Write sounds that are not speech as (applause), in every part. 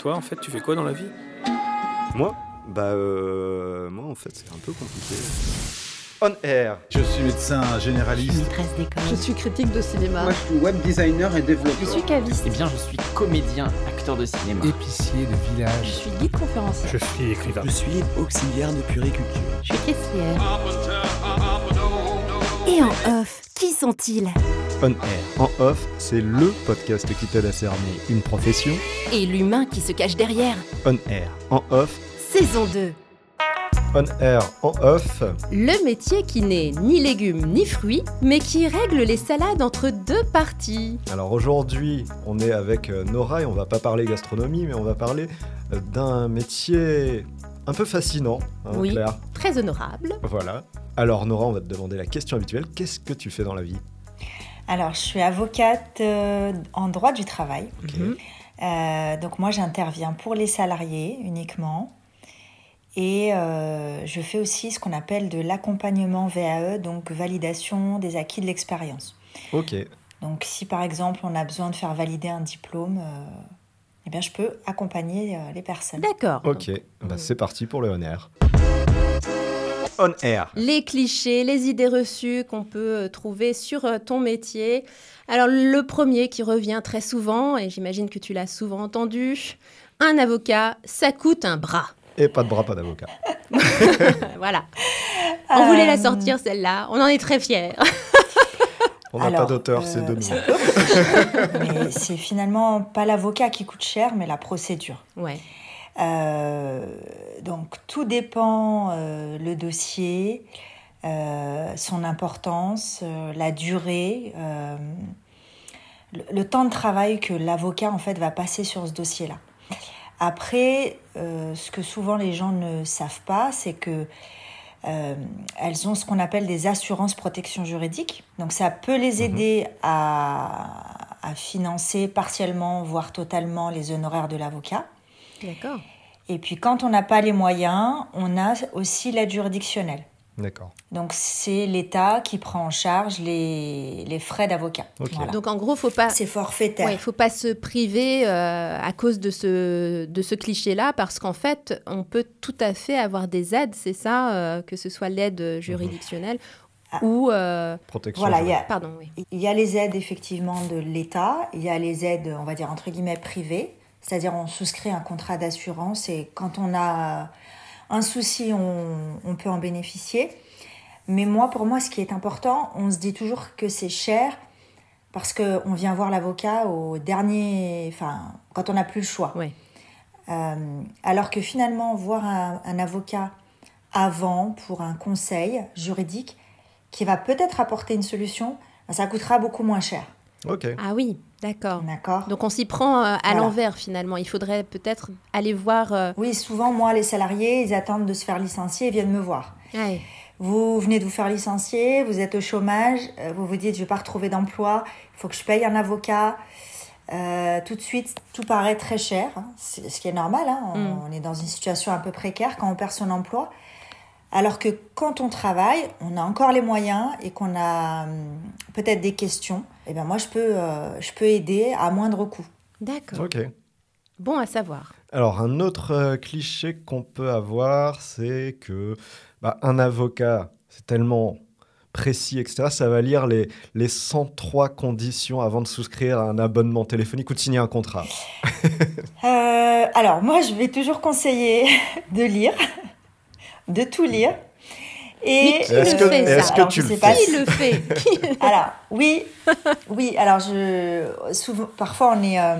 toi, en fait, tu fais quoi dans la vie? Moi? Bah, euh, moi, en fait, c'est un peu compliqué. On air. Je suis médecin généraliste. Maîtresse d'école. Je suis critique de cinéma. Moi, je suis web designer et développeur. Je suis caviste. Eh bien, je suis comédien, acteur de cinéma. Épicier de Je village. suis guide conférencier. Je suis écrivain. Je suis auxiliaire de puriculture. Je suis caissière. Et en off, qui sont-ils? On air. En off, c'est LE podcast qui t'aide à cerner une profession. Et l'humain qui se cache derrière. On air. En off. Saison 2. On air. En off. Le métier qui n'est ni légumes ni fruits, mais qui règle les salades entre deux parties. Alors aujourd'hui, on est avec euh, Nora et on va pas parler gastronomie, mais on va parler euh, d'un métier un peu fascinant, hein, Oui. Claire. Très honorable. Voilà. Alors Nora, on va te demander la question habituelle. Qu'est-ce que tu fais dans la vie? Alors, je suis avocate euh, en droit du travail. Mhm. Euh, donc, moi, j'interviens pour les salariés uniquement. Et euh, je fais aussi ce qu'on appelle de l'accompagnement VAE, donc validation des acquis de l'expérience. Ok. Donc, si par exemple, on a besoin de faire valider un diplôme, euh, eh bien, je peux accompagner euh, les personnes. D'accord. Ok. Bah, c'est parti pour le on air. On air. Les clichés, les idées reçues qu'on peut euh, trouver sur euh, ton métier. Alors le premier qui revient très souvent, et j'imagine que tu l'as souvent entendu, un avocat, ça coûte un bras. Et pas de bras, pas d'avocat. (laughs) voilà. On voulait la Euh, sortir celle-là, on en est très fiers. On n'a pas d'auteur, c'est euh, de nous. (laughs) mais c'est finalement pas l'avocat qui coûte cher, mais la procédure. Ouais. Euh, donc tout dépend euh, le dossier, euh, son importance, la durée, le, le temps de travail que l'avocat en fait va passer sur ce dossier-là. Après, euh, ce que souvent les gens ne savent pas, c'est que euh, elles ont ce qu'on appelle des assurances protection juridique. Donc ça peut les aider à, à financer partiellement, voire totalement les honoraires de l'avocat. D'accord. Et puis quand on n'a pas les moyens, on a aussi l'aide juridictionnelle. D'accord. Donc c'est l'État qui prend en charge les, les frais d'avocat. Voilà. Donc en gros, faut pas. C'est forfaitaire. Ouais, il faut pas se priver euh, à cause de ce, de ce cliché-là, parce qu'en fait, on peut tout à fait avoir des aides, c'est ça, euh, que ce soit l'aide juridictionnelle Ah. ou... euh, Protection. Voilà, il y juridique. a, pardon, oui. il y a les aides effectivement de l'État, il y a les aides, on va dire entre guillemets, privées. C'est-à-dire on souscrit un contrat d'assurance et quand on a un souci, on, on peut en bénéficier. Mais moi, pour moi, ce qui est important, on se dit toujours que c'est cher parce qu'on vient voir l'avocat au dernier... Enfin, quand on n'a plus le choix. Ouais. Euh, alors que finalement, voir un, un avocat avant pour un conseil juridique qui va peut-être apporter une solution, ben, ça coûtera beaucoup moins cher. Ok. Ah oui, d'accord. D'accord Donc on s'y prend euh, à Voilà. l'envers finalement. Il faudrait peut-être aller voir... euh, Oui, souvent, moi, les salariés, ils attendent de se faire licencier et viennent me voir. ouais. Vous venez de vous faire licencier, vous êtes au chômage, euh, vous vous dites, je vais pas retrouver d'emploi, il faut que je paye un avocat. Euh, tout de suite, tout paraît très cher, hein. C'est- ce qui est normal. hein. On, Mm. on est dans une situation un peu précaire quand on perd son emploi. Alors que quand on travaille, on a encore les moyens et qu'on a hum, peut-être des questions, et bien moi, je peux, euh, je peux aider à moindre coût. D'accord. Ok. Bon à savoir. Alors, un autre euh, cliché qu'on peut avoir, c'est que bah, un avocat, c'est tellement précis, etc. Ça va lire les, les 103 conditions avant de souscrire à un abonnement téléphonique ou de signer un contrat. (laughs) Euh, alors, moi, je vais toujours conseiller (laughs) de lire, de tout lire. Et Est-ce le que, fait, ça est-ce que Alors, tu le fais (laughs) Qui le fait Alors, oui, oui, alors je. Souvent, parfois, on est. euh,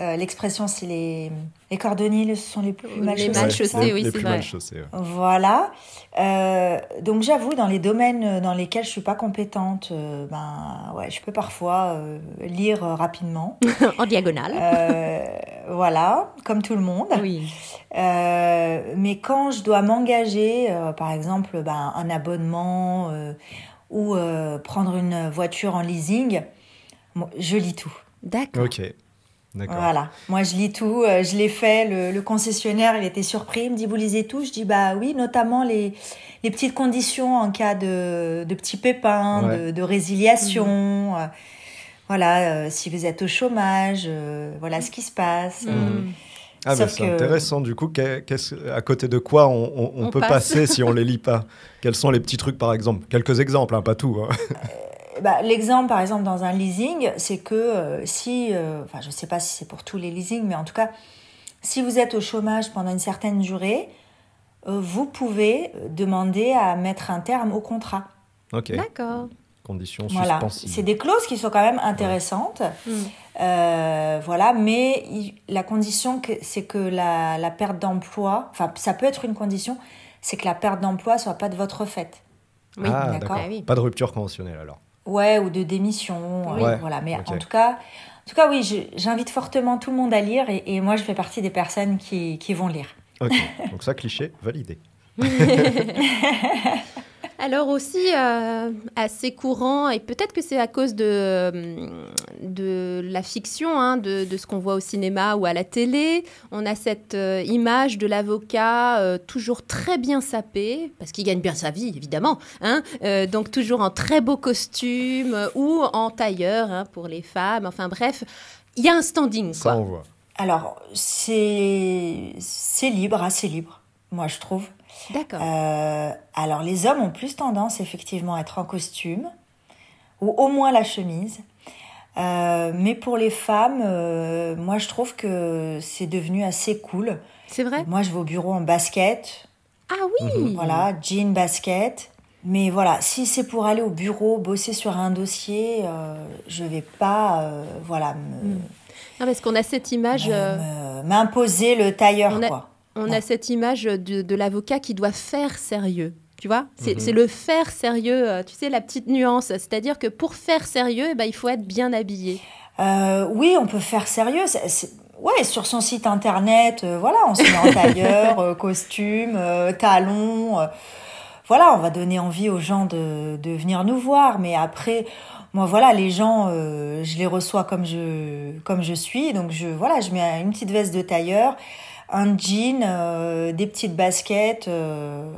euh, L'expression, c'est les, les cordonniers ce sont les plus mal Les chaussés. mal c'est chaussés, oui, c'est plus vrai. mal chaussés. ouais. Voilà. Euh, donc, j'avoue, dans les domaines dans lesquels je suis pas compétente, euh, ben, ouais, je peux parfois euh, lire euh, rapidement. (laughs) en diagonale. Euh, voilà, comme tout le monde. Oui. Euh, mais quand je dois m'engager, euh, par exemple, ben, un abonnement euh, ou euh, prendre une voiture en leasing, je lis tout. D'accord. Ok. Voilà, moi je lis tout, euh, je l'ai fait, le, le concessionnaire il était surpris, il me dit vous lisez tout, je dis bah oui, notamment les, les petites conditions en cas de, de petits pépins, Ouais. de, de résiliation, euh, voilà, euh, si vous êtes au chômage, euh, voilà ce qui se passe. euh, Mm. Ah, mais c'est intéressant. Du coup, à côté de quoi on, peut passer si on (laughs) les lit pas? Quels sont les petits trucs, par exemple? Quelques exemples, hein, pas tout. Hein. Euh, bah, L'exemple, par exemple, dans un leasing, c'est que euh, si, euh, enfin, je ne sais pas si c'est pour tous les leasings, mais en tout cas, si vous êtes au chômage pendant une certaine durée, vous pouvez demander à mettre un terme au contrat. Ok. D'accord conditions voilà. C'est des clauses qui sont quand même intéressantes. Mm. Euh, voilà, mais la condition, c'est que la, la perte d'emploi, enfin, ça peut être une condition, c'est que la perte d'emploi soit pas de votre fait. Oui, ah, d'accord. Ah pas de rupture conventionnelle alors. Ouais, ou de démission. voilà, mais en tout cas, en tout cas, oui, j'invite fortement tout le monde à lire et, et, moi, je fais partie des personnes qui, qui vont lire. Ok, (laughs) donc ça, cliché validé. (laughs) Alors aussi, euh, assez courant, et peut-être que c'est à cause de, euh, de la fiction, hein, de, ce qu'on voit au cinéma ou à la télé, on a cette euh, image de l'avocat toujours très bien sapé, parce qu'il gagne bien sa vie, évidemment, hein, donc toujours en très beau costume ou en tailleur hein, pour les femmes, enfin bref, il y a un standing. Ça, on voit. Alors, c'est libre, assez libre, moi je trouve. D'accord. Euh, alors les hommes ont plus tendance effectivement à être en costume, ou au moins la chemise. Euh, mais pour les femmes, euh, moi je trouve que c'est devenu assez cool. C'est vrai? Moi je vais au bureau en basket. Ah oui mhm. Voilà, jean, basket. Mais voilà, si c'est pour aller au bureau, bosser sur un dossier, je vais pas, voilà, me, hmm. Non, parce qu'on a cette image. M'imposer le tailleur, quoi on a cette image de, l'avocat qui doit faire sérieux. Tu vois, c'est mhm. le faire sérieux, euh, tu sais, la petite nuance. C'est-à-dire que pour faire sérieux, eh ben, il faut être bien habillé. Euh, oui, on peut faire sérieux. Ouais, sur son site internet, euh, voilà, on se met en tailleur, (laughs) costume, talons. voilà, on va donner envie aux gens de, de, venir nous voir. Mais après, moi, voilà, les gens, je les reçois comme je, comme je suis. Donc, je, voilà, je mets une petite veste de tailleur un jean, euh, des petites baskets. Euh,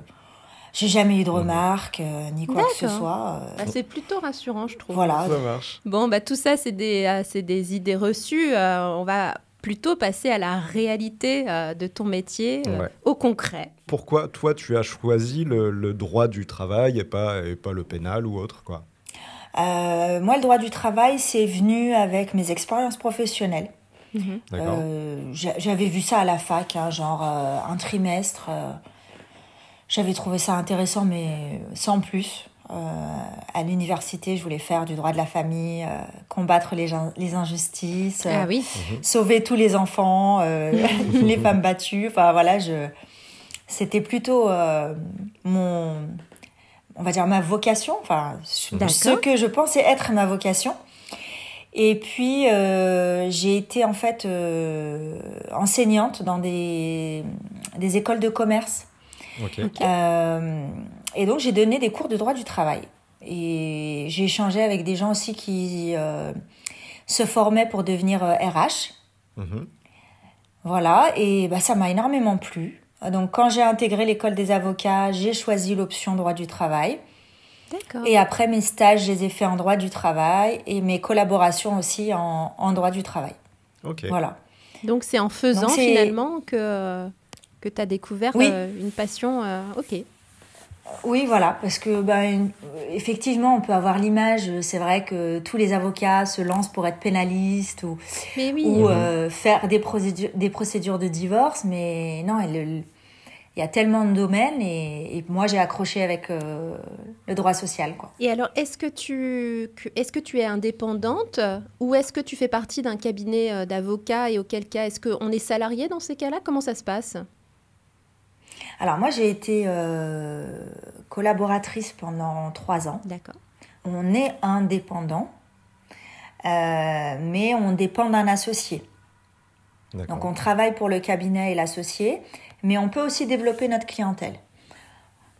j'ai jamais eu de remarques, euh, ni quoi que ce soit. Bah, c'est plutôt rassurant, je trouve. Voilà. Ça marche. Bon, bah, tout ça, c'est des, des idées reçues. on va plutôt passer à la réalité de ton métier, au concret. Pourquoi toi tu as choisi le, droit du travail et pas, et pas le pénal ou autre quoi? Moi le droit du travail c'est venu avec mes expériences professionnelles. Mhm. Euh, j'avais vu ça à la fac, hein, genre euh, un trimestre. Euh, j'avais trouvé ça intéressant, mais sans plus. à l'université, je voulais faire du droit de la famille, combattre les, les injustices, ah oui. Mhm. sauver tous les enfants, (laughs) (laughs) les femmes battues. Enfin voilà, je... c'était plutôt mon, on va dire ma vocation. Enfin, ce que je pensais être ma vocation. Et puis, euh, j'ai été en fait euh, enseignante dans des, des, écoles de commerce. Euh, et donc, j'ai donné des cours de droit du travail. Et j'ai échangé avec des gens aussi qui se formaient pour devenir RH. Mhm. Voilà, et bah, ça m'a énormément plu. Donc, quand j'ai intégré l'école des avocats, j'ai choisi l'option droit du travail. Et après, mes stages, je les ai faits en droit du travail et mes collaborations aussi en, en droit du travail. Ok. Voilà. Donc, c'est en faisant finalement que, que tu as découvert euh, une passion. Euh, ok. Oui, voilà, parce que ben, effectivement, on peut avoir l'image, c'est vrai que tous les avocats se lancent pour être pénalistes ou, ou euh, faire des procédures, des procédures de divorce, mais non, elle, il y a tellement de domaines et, moi j'ai accroché avec euh, le droit social. Quoi. Et alors, est-ce que, tu, est que tu es indépendante ou est-ce que tu fais partie d'un cabinet euh, d'avocats et auquel cas est-ce qu'on est salarié dans ces cas-là? Comment ça se passe? Alors moi j'ai été euh, collaboratrice pendant trois ans. D'accord. On est indépendant, mais on dépend d'un associé. Donc on travaille pour le cabinet et l'associé mais on peut aussi développer notre clientèle.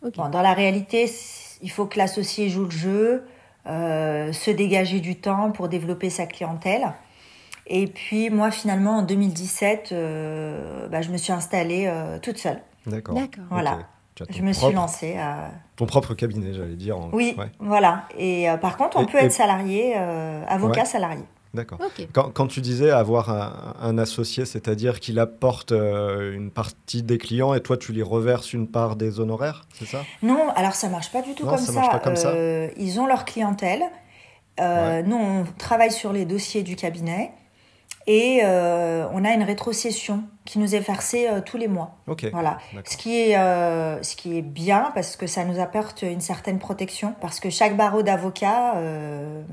dans la réalité, il faut que l'associé joue le jeu, euh, se dégager du temps pour développer sa clientèle. Et puis moi, finalement, en 2017, euh, bah, je me suis installée euh, toute seule. D'accord. Voilà. Je me suis lancée. Ton propre cabinet, j'allais dire. Oui, voilà. Et par contre, on peut être salarié, avocat salarié. D'accord. Quand, quand tu disais avoir un, un associé, c'est-à-dire qu'il apporte euh, une partie des clients et toi tu lui reverses une part des honoraires, c'est ça? Non, alors ça marche pas du tout Non, comme ça ça. marche pas comme ça. Euh, Ils ont leur clientèle. Euh, Nous, on travaille sur les dossiers du cabinet et euh, on a une rétrocession qui nous est versée euh, tous les mois. Ok. Voilà. Ce qui, est, euh, ce qui est bien parce que ça nous apporte une certaine protection. Parce que chaque barreau d'avocat euh,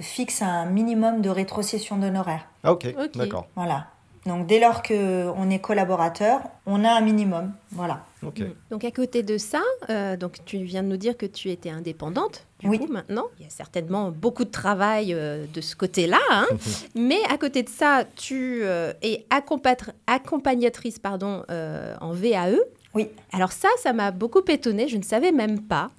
fixe un minimum de rétrocession d'honoraires. Ah ok, Ok. d'accord. Voilà. Donc dès lors qu'on est collaborateur, on a un minimum. Voilà. Ok. Mm. Donc à côté de ça, euh, donc tu viens de nous dire que tu étais indépendante. Du Oui. coup, maintenant, il y a certainement beaucoup de travail euh, de ce côté-là. hein. (laughs) Mais à côté de ça, tu euh, es accompagnatrice pardon, euh, en VAE. Oui. Alors ça, ça m'a beaucoup étonnée. Je ne savais même pas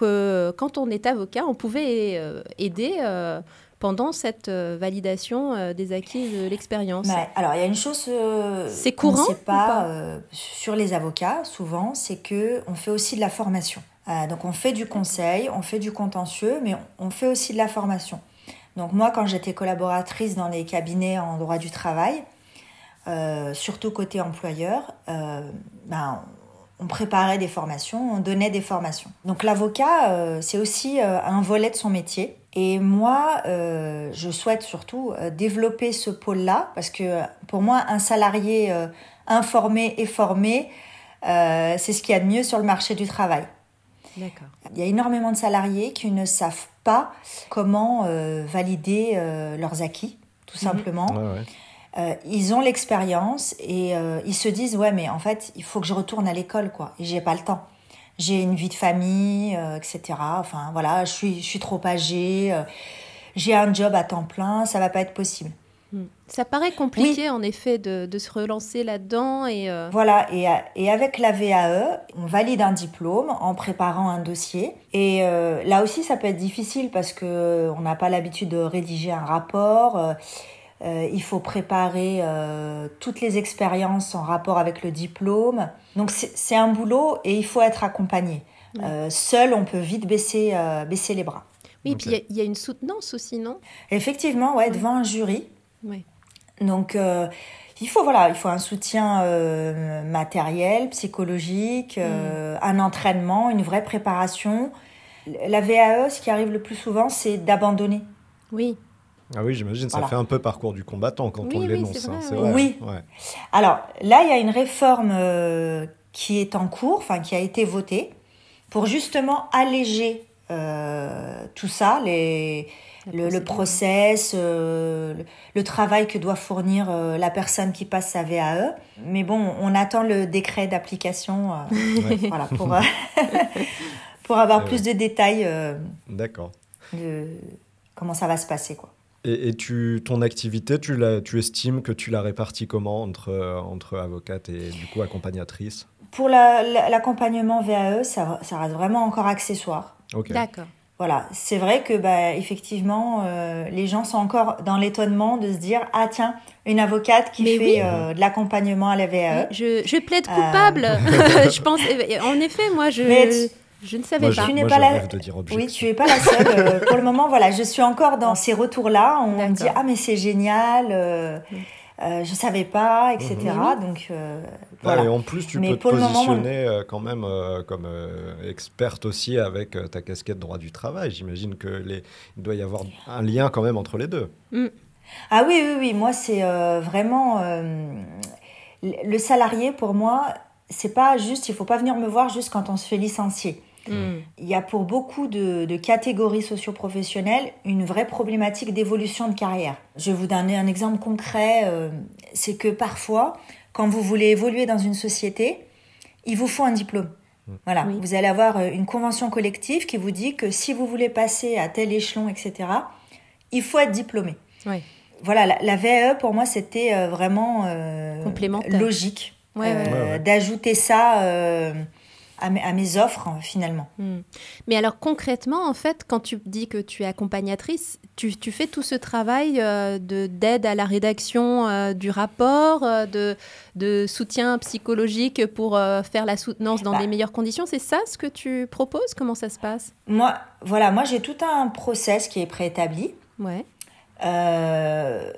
que quand on est avocat, on pouvait euh, aider euh, pendant cette euh, validation euh, des acquis de l'expérience. Mais, alors, il y a une chose euh, C'est courant sait pas pas euh, sur les avocats, souvent, c'est que on fait aussi de la formation. Euh, donc, on fait du conseil, on fait du contentieux, mais on, on fait aussi de la formation. Donc, moi, quand j'étais collaboratrice dans les cabinets en droit du travail, euh, surtout côté employeur, euh, ben, on préparait des formations, on donnait des formations. Donc l'avocat, euh, c'est aussi euh, un volet de son métier. Et moi, euh, je souhaite surtout euh, développer ce pôle-là, parce que pour moi, un salarié euh, informé et formé, euh, c'est ce qu'il y a de mieux sur le marché du travail. D'accord. Il y a énormément de salariés qui ne savent pas comment euh, valider euh, leurs acquis, tout Mhm. simplement. Ouais, ouais. Euh, ils ont l'expérience et euh, ils se disent ouais mais en fait il faut que je retourne à l'école quoi. Et j'ai pas le temps. J'ai une vie de famille euh, etc enfin voilà je suis je suis trop âgée j'ai un job à temps plein ça va pas être possible. Mm. Ça paraît compliqué en effet de, de se relancer là-dedans et voilà et, a- et avec la VAE on valide un diplôme en préparant un dossier. Et là aussi ça peut être difficile parce que on n'a pas l'habitude de rédiger un rapport euh, il faut préparer euh, toutes les expériences en rapport avec le diplôme. Donc c'est un boulot et il faut être accompagné. Euh, seul, on peut vite baisser, euh, baisser les bras. oui, puis il y a- il y, a une soutenance aussi, non? Effectivement, ouais, devant un jury. Oui. Donc euh, il faut voilà, il faut un soutien euh, matériel, psychologique, euh, un entraînement, une vraie préparation. La VAE, ce qui arrive le plus souvent, c'est d'abandonner. Oui. Ah oui, j'imagine, ça Voilà. fait un peu parcours du combattant quand Oui, on oui, l'énonce. c'est hein, vrai, oui. Oui. Ouais. Alors là, il y a une réforme euh, qui est en cours, enfin qui a été votée, pour justement alléger euh, tout ça, les, le, process, euh, le, le travail que doit fournir euh, la personne qui passe sa VAE. Mais bon, on attend le décret d'application euh, (laughs) Ouais. voilà, pour, euh, (laughs) pour avoir Eh plus de détails euh, D'accord. de comment ça va se passer. Quoi. Et, et tu, ton activité, tu, la, tu estimes que tu la répartis comment entre, euh, entre avocate et du coup accompagnatrice? Pour la- la- l'accompagnement VAE, ça, ça reste vraiment encore accessoire. Ok. D'accord. Voilà, c'est vrai que bah, effectivement, euh, les gens sont encore dans l'étonnement de se dire ah tiens, une avocate qui Mais fait oui. euh, de l'accompagnement à la VAE. Je, je plaide Euh. coupable. (laughs) je pense. En effet, moi, je, Mais tu- je ne savais Moi, pas. je, Tu n'es pas la- de dire. Oui, tu es pas la seule. euh, pour le moment, voilà, je suis encore dans ces retours-là. On me dit ah mais c'est génial, euh, euh, je savais pas, etc. Mhm. Donc euh, Ah, et en plus, tu Mais peux te moment, positionner euh, quand même euh, comme euh, experte aussi avec euh, ta casquette droit du travail. J'imagine que les... il doit y avoir un lien quand même entre les deux. Ah oui, oui, oui. Moi, c'est euh, vraiment euh, le le salarié. Pour moi, c'est pas juste. Il faut pas venir me voir juste quand on se fait licencier. Hmm. Il y a pour beaucoup de, de catégories socioprofessionnelles une vraie problématique d'évolution de carrière. Je vais vous donner un exemple concret. euh, c'est que parfois, quand vous voulez évoluer dans une société, il vous faut un diplôme. Voilà, Oui. vous allez avoir euh, une convention collective qui vous dit que si vous voulez passer à tel échelon, etc., il faut être diplômé. Voilà, la, la VAE pour moi c'était euh, vraiment euh, Complémentaire. logique Ouais, ouais. euh, Ouais, ouais. d'ajouter ça euh, à, mes, à mes offres hein, finalement. Hmm. Mais alors concrètement, en fait, quand tu dis que tu es accompagnatrice, tu, tu fais tout ce travail euh, de d'aide à la rédaction euh, du rapport, euh, de, de soutien psychologique pour faire la soutenance dans Bah. des meilleures conditions? C'est ça ce que tu proposes? Comment ça se passe? Moi, voilà, moi j'ai tout un process qui est préétabli. Ouais.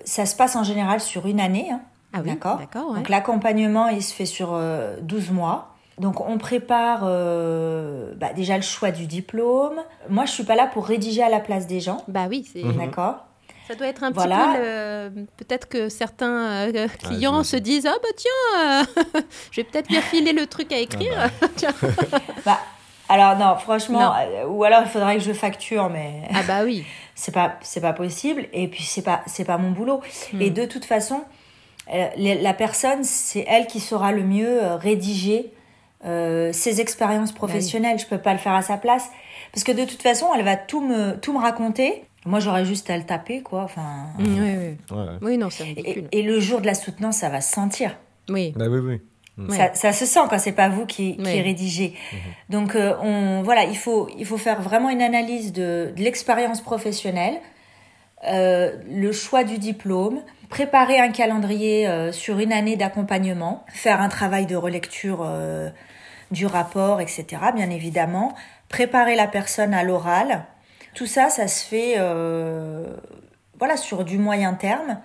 Ça se passe en général sur une année. hein. Ah oui, D'accord? ouais. Donc l'accompagnement, il se fait sur euh, 12 mois. Donc on prépare euh, bah, déjà le choix du diplôme. Moi, je suis pas là pour rédiger à la place des gens. Bah oui, c'est. Mhm. D'accord Ça doit être un Voilà. petit peu. le- Peut-être que certains euh, clients se disent Ah bah tiens, euh, (laughs) je vais peut-être lui filer le truc à écrire. (laughs) Tiens. (laughs) Bah, alors non, franchement, Non. euh, ou alors il faudrait que je facture, mais ah bah oui. c'est pas c'est pas possible. Et puis c'est pas c'est pas mon boulot. Hmm. Et de toute façon, euh, la personne, c'est elle qui saura le mieux euh, rédiger euh, ses expériences professionnelles. Je peux pas le faire à sa place parce que de toute façon, elle va tout me tout me raconter. Moi, j'aurais juste à le taper, quoi. Enfin. Mm, oui, oui. Ouais, ouais. Oui, non, c'est Et, ridicule. et le jour de la soutenance, ça va se sentir. Oui. Bah oui, oui. Ouais. Ça, ça se sent quand c'est pas vous qui, qui rédigez. Donc euh, on voilà, il faut il faut faire vraiment une analyse de, de l'expérience professionnelle, euh, le choix du diplôme, préparer un calendrier euh, sur une année d'accompagnement, faire un travail de relecture euh, du rapport, etc. Bien évidemment, préparer la personne à l'oral. Tout ça, ça se fait euh, voilà sur du moyen terme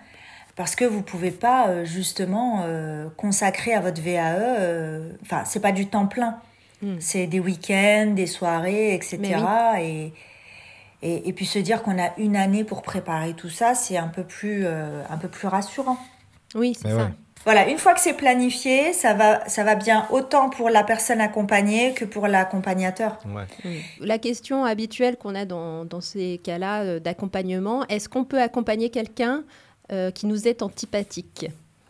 parce que vous pouvez pas justement consacrer à votre VAE enfin c'est pas du temps plein Mm. c'est des week-ends des soirées etc et, et et puis se dire qu'on a une année pour préparer tout ça c'est un peu plus euh, un peu plus rassurant Oui, c'est ça. ouais. voilà une fois que c'est planifié ça va ça va bien autant pour la personne accompagnée que pour l'accompagnateur Ouais. La question habituelle qu'on a dans, dans ces cas-là euh, d'accompagnement, est-ce qu'on peut accompagner quelqu'un euh, qui nous est antipathique?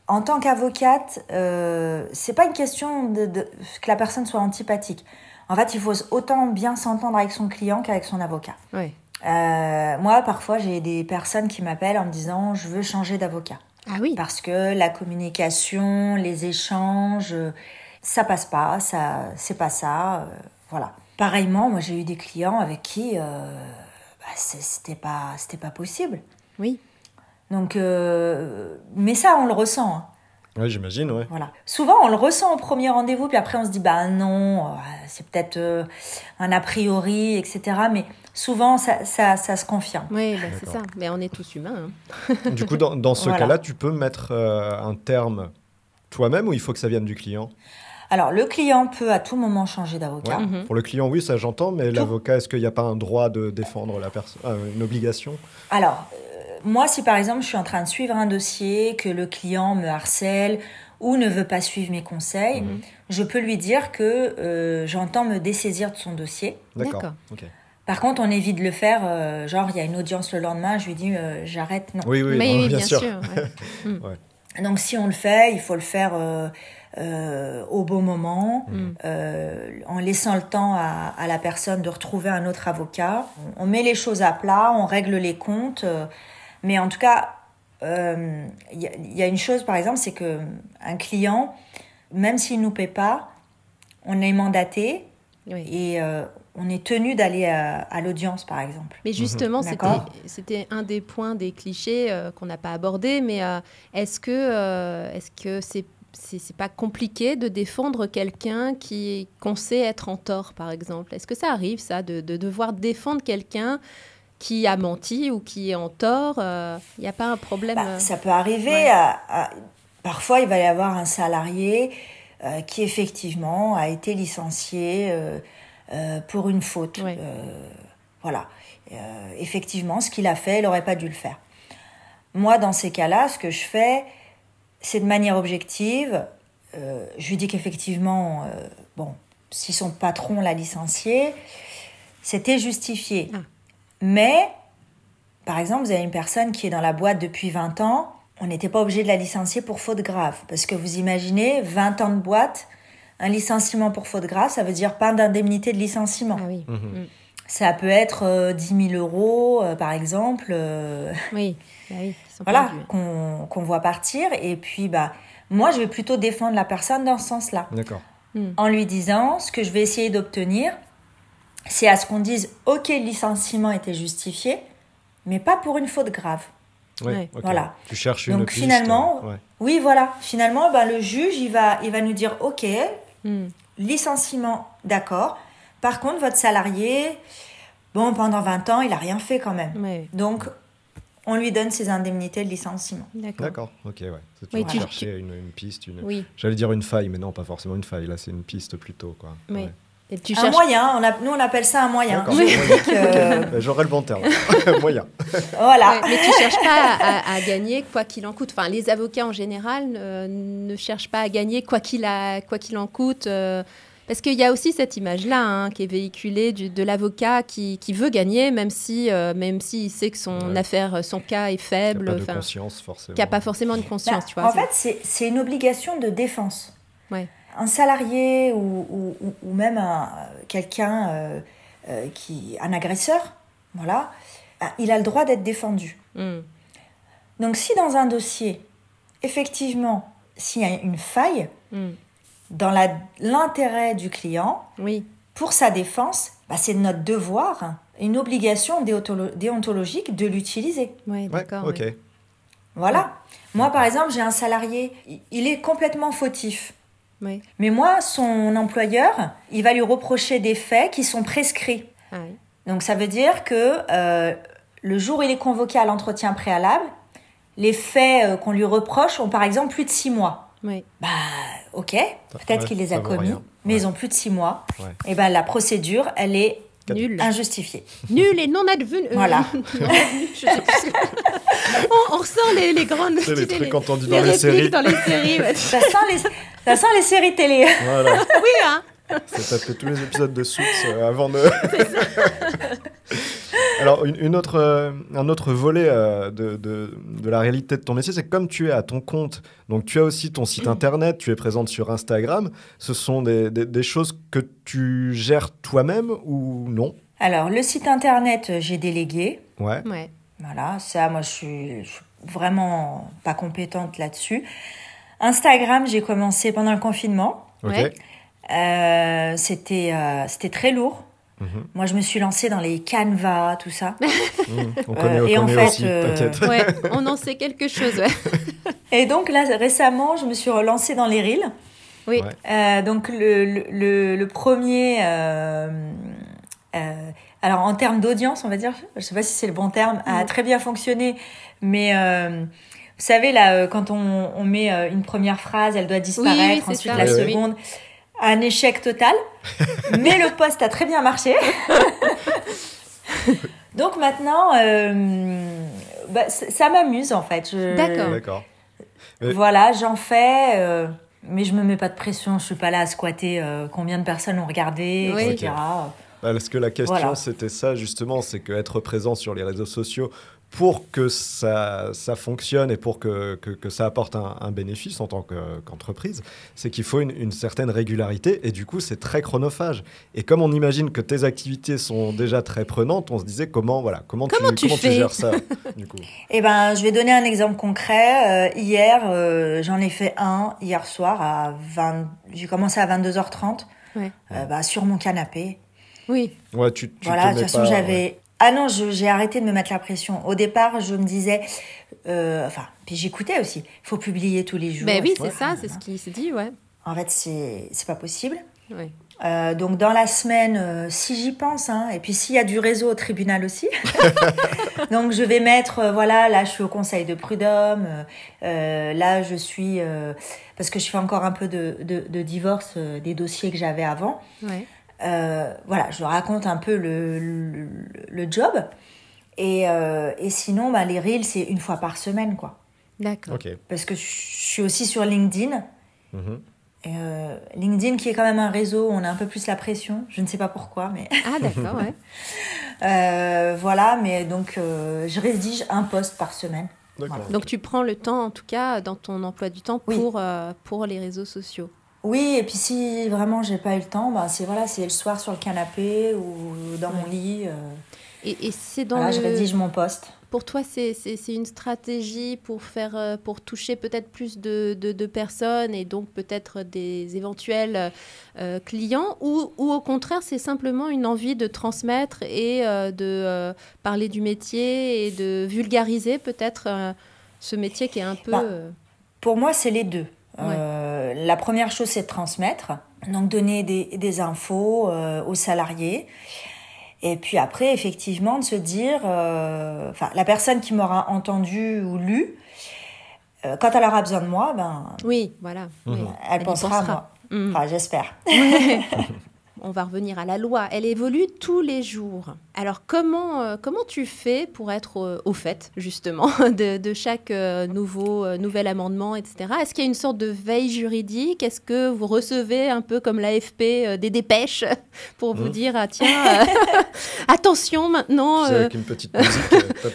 En tant qu'avocate, euh, c'est pas une question de, de- que la personne soit antipathique. En fait, il faut autant bien s'entendre avec son client qu'avec son avocat. Ouais. Euh, moi, parfois, j'ai des personnes qui m'appellent en me disant je veux changer d'avocat Ah oui. parce que la communication, les échanges, euh, ça passe pas, ça, c'est pas ça, euh, voilà. Pareillement, moi, j'ai eu des clients avec qui euh, bah, c'était pas, c'était pas possible. Oui. Donc, mais ça, on le ressent. hein. Ouais, j'imagine, ouais. Voilà. Souvent, on le ressent au premier rendez-vous, puis après, on se dit, bah non, euh, c'est peut-être euh, un a priori, etc. Mais souvent, ça, ça, ça se confirme. Oui, bah, c'est ça. Mais on est tous humains. hein. (laughs) Du coup, dans, dans ce Voilà. cas-là, tu peux mettre euh, un terme toi-même ou il faut que ça vienne du client? Alors, le client peut à tout moment changer d'avocat. Ouais. Mhm. Pour le client, oui, ça j'entends, mais l'avocat, est-ce qu'il n'y a pas un droit de défendre la personne euh, Une obligation? Alors, moi, si par exemple, je suis en train de suivre un dossier, que le client me harcèle ou ne veut pas suivre mes conseils, Mhm. je peux lui dire que euh, j'entends me dessaisir de son dossier. D'accord. Par contre, on évite de le faire, euh, genre, il y a une audience le lendemain, je lui dis, euh, j'arrête, non. Oui, oui, Mais non, oui, bien, sûr. (laughs) ouais. Donc si on le fait, il faut le faire euh, euh, au bon moment, Mm. euh, en laissant le temps à, à la personne de retrouver un autre avocat. On, on met les choses à plat, on règle les comptes, euh, mais en tout cas, euh, il y, a- il y a une chose par exemple, c'est que un client, même s'il nous paie pas, on est mandaté Oui. et euh, on est tenu d'aller à, à l'audience par exemple. Mais justement, c'était, D'accord. c'était un des points des clichés euh, qu'on n'a pas abordé. Mais euh, est-ce que, euh, est-ce que c'est, c'est, c'est pas compliqué de défendre quelqu'un qui qu'on sait être en tort, par exemple? Est-ce que ça arrive, ça, de, de devoir défendre quelqu'un qui a menti ou qui est en tort Il n'y a pas un problème Bah, euh, ça peut arriver. ouais. à- à- Parfois, il va y avoir un salarié euh, qui effectivement a été licencié euh, euh, pour une faute. Ouais. Euh, voilà. Euh, effectivement, ce qu'il a fait, il n'aurait pas dû le faire. Moi, dans ces cas-là, ce que je fais, c'est de manière objective. euh, je lui dis qu'effectivement, euh, bon, si son patron l'a licencié, c'était justifié. Ah. Mais, par exemple, vous avez une personne qui est dans la boîte depuis 20 ans, on n'était pas obligé de la licencier pour faute grave. Parce que vous imaginez, 20 ans de boîte, un licenciement pour faute grave, ça veut dire pas d'indemnité de licenciement. Ah oui, Mhm. Ça peut être euh, 10 000 euros, euh, par exemple, euh, oui, bah oui, voilà, qu'on qu'on voit partir. Et puis, bah, moi, je vais plutôt défendre la personne dans ce sens-là. D'accord. En lui disant, ce que je vais essayer d'obtenir, c'est à ce qu'on dise, OK, le licenciement était justifié, mais pas pour une faute grave. Ok. Voilà. Tu cherches une Donc piste, finalement, ouais. Oui, voilà. Finalement, ben, le juge, il va, il va nous dire, OK, Hmm. licenciement, d'accord. Par contre, votre salarié, bon, pendant 20 ans, il n'a rien fait quand même. Donc, on lui donne ses indemnités de licenciement. D'accord. D'accord, ok, ouais. C'est Oui, toujours tu- chercher une, une piste, une... Oui. J'allais dire une faille, mais non, pas forcément une faille. Là, c'est une piste plutôt, quoi. Oui. Ouais. Et tu un cherches. moyen, on a- nous on appelle ça un moyen. Juridique, euh, (laughs) J'aurais le bon terme. (laughs) Moyen. voilà. Ouais, mais tu cherches pas à, à gagner quoi qu'il en coûte. Enfin, les avocats en général ne cherchent pas à gagner quoi qu'il a- quoi qu'il en coûte. euh, parce qu'il y a aussi cette image-là hein, qui est véhiculée du- de l'avocat qui, qui veut gagner, même si, euh, même s'il sait que son Ouais. affaire, son cas est Il faible, n'y a pas de conscience, forcément. qui n'a pas forcément de conscience, Bah, tu vois. en fait, c'est- c'est une obligation de défense. Ouais. Un salarié ou, ou- ou- même un- quelqu'un euh, euh, qui, un agresseur, voilà, ah, il a le droit d'être défendu. Hmm. Donc, si dans un dossier, effectivement, s'il y a une faille Hmm. dans la- l'intérêt du client Oui, pour sa défense, bah, c'est notre devoir, une obligation déontolo- déontologique de l'utiliser. Ouais, d'accord. ok. Voilà. Moi, par exemple, j'ai un salarié, il est complètement fautif. Mais moi, son employeur, il va lui reprocher des faits qui sont prescrits. Ah oui. Donc ça veut dire que euh, le jour où il est convoqué à l'entretien préalable, les faits euh, qu'on lui reproche ont par exemple plus de six mois. Oui. Bah ok, peut-être Ouais, qu'il les a commis, rien. mais Ouais. ils ont plus de six mois. Ouais. Et ben la procédure, elle est Nul. injustifiée. Nul et non advenu. euh, Voilà. (laughs) non advenu, je sais plus. on, on ressort les, les grandes. C'est les trucs les- entendus les dans les répliques séries. dans les séries. ouais. Ça sent les, ça sent les séries télé. Voilà. Oui, hein. C'est tapé tous les épisodes de Suits euh, avant de. (laughs) Alors, une, une autre, euh, un autre volet euh, de, de, de la réalité de ton métier, c'est que comme tu es à ton compte, donc tu as aussi ton site internet, tu es présente sur Instagram, ce sont des, des- des choses que tu gères toi-même ou non? Alors le site internet, j'ai délégué. Ouais. Ouais. Voilà, ça, moi, je suis, je suis vraiment pas compétente là-dessus. Instagram, j'ai commencé pendant le confinement. Ok. Ouais. Euh, c'était, euh, c'était très lourd. Mhm. Moi, je me suis lancée dans les canevas, tout ça. (laughs) On connaît, on et en fait, aussi, euh. Ouais, (laughs) on en sait quelque chose. Ouais. (laughs) Et donc là, récemment, je me suis relancée dans les reels. Oui. Ouais. Euh, donc le, le, premier, euh, euh, alors en termes d'audience, on va dire, je sais pas si c'est le bon terme, a Mhm. très bien fonctionné, mais euh, vous savez là, euh, quand on, on met euh, une première phrase, elle doit disparaître, oui, ensuite ça. la Oui, oui. Un échec total, (laughs) mais le post a très bien marché. (laughs) Donc maintenant, euh, bah, ça m'amuse en fait. Je- D'accord. D'accord. Mais- voilà, j'en fais, euh, mais je me mets pas de pression. Je suis pas là à squatter euh, combien de personnes ont regardé, Oui. etc. Bah, Parce que la question, Voilà. c'était ça justement, c'est qu'être présent sur les réseaux sociaux pour que ça, ça fonctionne et pour que, que, que ça apporte un, un bénéfice en tant que- qu'entreprise, c'est qu'il faut une, une certaine régularité et du coup, c'est très chronophage. Et comme on imagine que tes activités sont déjà très prenantes, on se disait comment, voilà, comment, Comment tu comment fais gères ça du coup? Eh ben, je vais donner un exemple concret. Euh, hier, euh, j'en ai fait un hier soir à 20. J'ai commencé à 22h30 Ouais. euh, bah, sur mon canapé. Oui. Ouais, tu, tu voilà, te de toute façon, j'avais. Ah non, je- j'ai arrêté de me mettre la pression. Au départ, je me disais, euh, enfin, puis j'écoutais aussi. Il faut publier tous les jours. Ben oui, c'est ça, c'est ce qui se dit, ouais. En fait, c'est c'est pas possible. Euh, donc dans la semaine, euh, si j'y pense, hein, et puis s'il y a du réseau au tribunal aussi, (laughs) (laughs) donc je vais mettre, euh, voilà, là je suis au conseil de prud'homme, là je suis, euh, parce que je fais encore un peu de, de, de divorce euh, des dossiers que j'avais avant, Ouais. Euh, voilà, je raconte un peu le, le, le job, et, euh, et sinon, bah, les reels c'est une fois par semaine, quoi, D'accord. Parce que je suis aussi sur LinkedIn, Mhm. et, euh, LinkedIn qui est quand même un réseau où on a un peu plus la pression, je ne sais pas pourquoi, mais... Ah, d'accord, ouais. (laughs) Euh, voilà, mais donc euh, je rédige un poste par semaine. Donc tu prends le temps, en tout cas, dans ton emploi du temps, Oui. pour, euh, pour les réseaux sociaux. Oui, et puis si vraiment j'ai pas eu le temps, bah, c'est voilà, c'est le soir sur le canapé ou dans mon lit. euh, Et, et c'est dans voilà, le... je rédige mon poste. Pour toi, c'est une stratégie pour faire, euh, pour toucher peut-être plus de, de, de personnes et donc peut-être des éventuels euh, clients ou, ou au contraire, c'est simplement une envie de transmettre et euh, de parler du métier et de vulgariser peut-être ce métier qui est un peu... Bah, Pour moi, c'est les deux. Euh, la première chose, c'est de transmettre, donc donner des, des infos euh, aux salariés. Et puis après, effectivement, de se dire, euh, enfin, la personne qui m'aura entendu ou lu, euh, quand elle aura besoin de moi, ben, Oui, voilà. oui. elle, pensera, à moi. Mm. Enfin, j'espère. (laughs) (laughs) On va revenir à la loi. Elle évolue tous les jours. Alors, comment, euh, comment tu fais pour être euh, au fait, justement, (laughs) de, de chaque euh, nouveau, euh, nouvel amendement, etc. Est-ce qu'il y a une sorte de veille juridique? Est-ce que vous recevez un peu comme l'AFP des dépêches (laughs) pour vous Mhm. dire, ah, tiens, (laughs) attention maintenant avec une petite musique.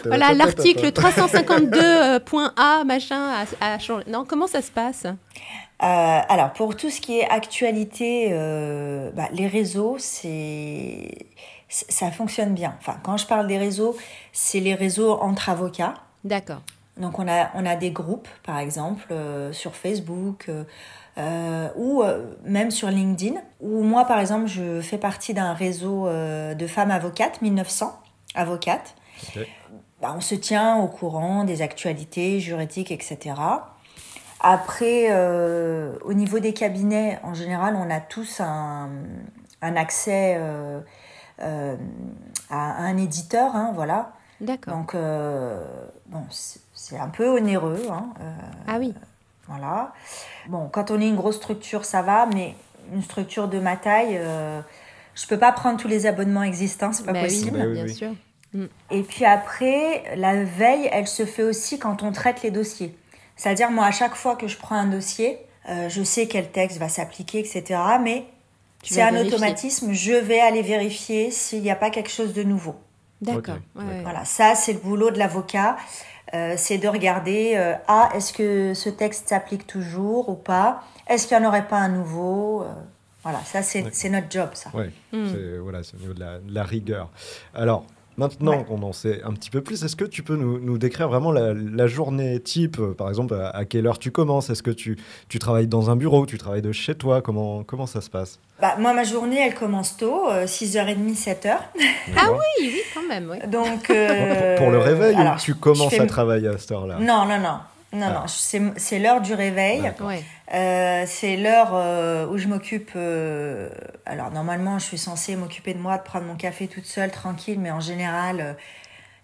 Voilà, l'article tata. 352.a, machin, a, a changé. Non, comment ça se passe? Euh, alors, pour tout ce qui est actualité, euh, bah, les réseaux, c'est ça fonctionne bien. Enfin, quand je parle des réseaux, c'est les réseaux entre avocats. D'accord. Donc, on a, on a des groupes, par exemple, euh, sur Facebook euh, euh, ou euh, même sur LinkedIn, où moi, par exemple, je fais partie d'un réseau euh, de femmes avocates, 1900 avocates. Bah, on se tient au courant des actualités juridiques, etc. Après, euh, au niveau des cabinets, en général, on a tous un, un accès euh, euh, à un éditeur, hein, voilà. D'accord. Donc, euh, bon, c'est un peu onéreux, hein, euh, Ah oui. voilà. Bon, quand on est une grosse structure, ça va, mais une structure de ma taille, euh, je peux pas prendre tous les abonnements existants, c'est pas Bah oui, possible. Bah oui, bien oui. sûr. Et puis après, la veille, elle se fait aussi quand on traite les dossiers. C'est-à-dire, moi, à chaque fois que je prends un dossier, euh, je sais quel texte va s'appliquer, etc. Mais Tu c'est un vérifier. automatisme, je vais aller vérifier s'il n'y a pas quelque chose de nouveau. D'accord. Ouais. Voilà, ça, c'est le boulot de l'avocat. Euh, c'est de regarder, euh, ah, est-ce que ce texte s'applique toujours ou pas? Est-ce qu'il n'y en aurait pas un nouveau? Euh, Voilà, ça, c'est notre job, ça. Ouais, Mm. c'est voilà, c'est au niveau de la, de la rigueur. Alors, maintenant Ouais. qu'on en sait un petit peu plus, est-ce que tu peux nous, nous décrire vraiment la, la journée type euh, Par exemple, à, à quelle heure tu commences? Est-ce que tu, tu travailles dans un bureau Tu travailles de chez toi? Comment, comment ça se passe? Bah, moi, ma journée, elle commence tôt, euh, 6h30, 7h. Ah oui, oui, quand même, oui. Donc, pour, euh, pour le réveil alors, ou tu commences fais- à travailler à cette heure-là? Non, non, non. Non, Ah. non, c'est c'est l'heure du réveil. Ouais. Euh, c'est l'heure euh, où je m'occupe. euh, alors, normalement, je suis censée m'occuper de moi, de prendre mon café toute seule, tranquille, mais en général, euh,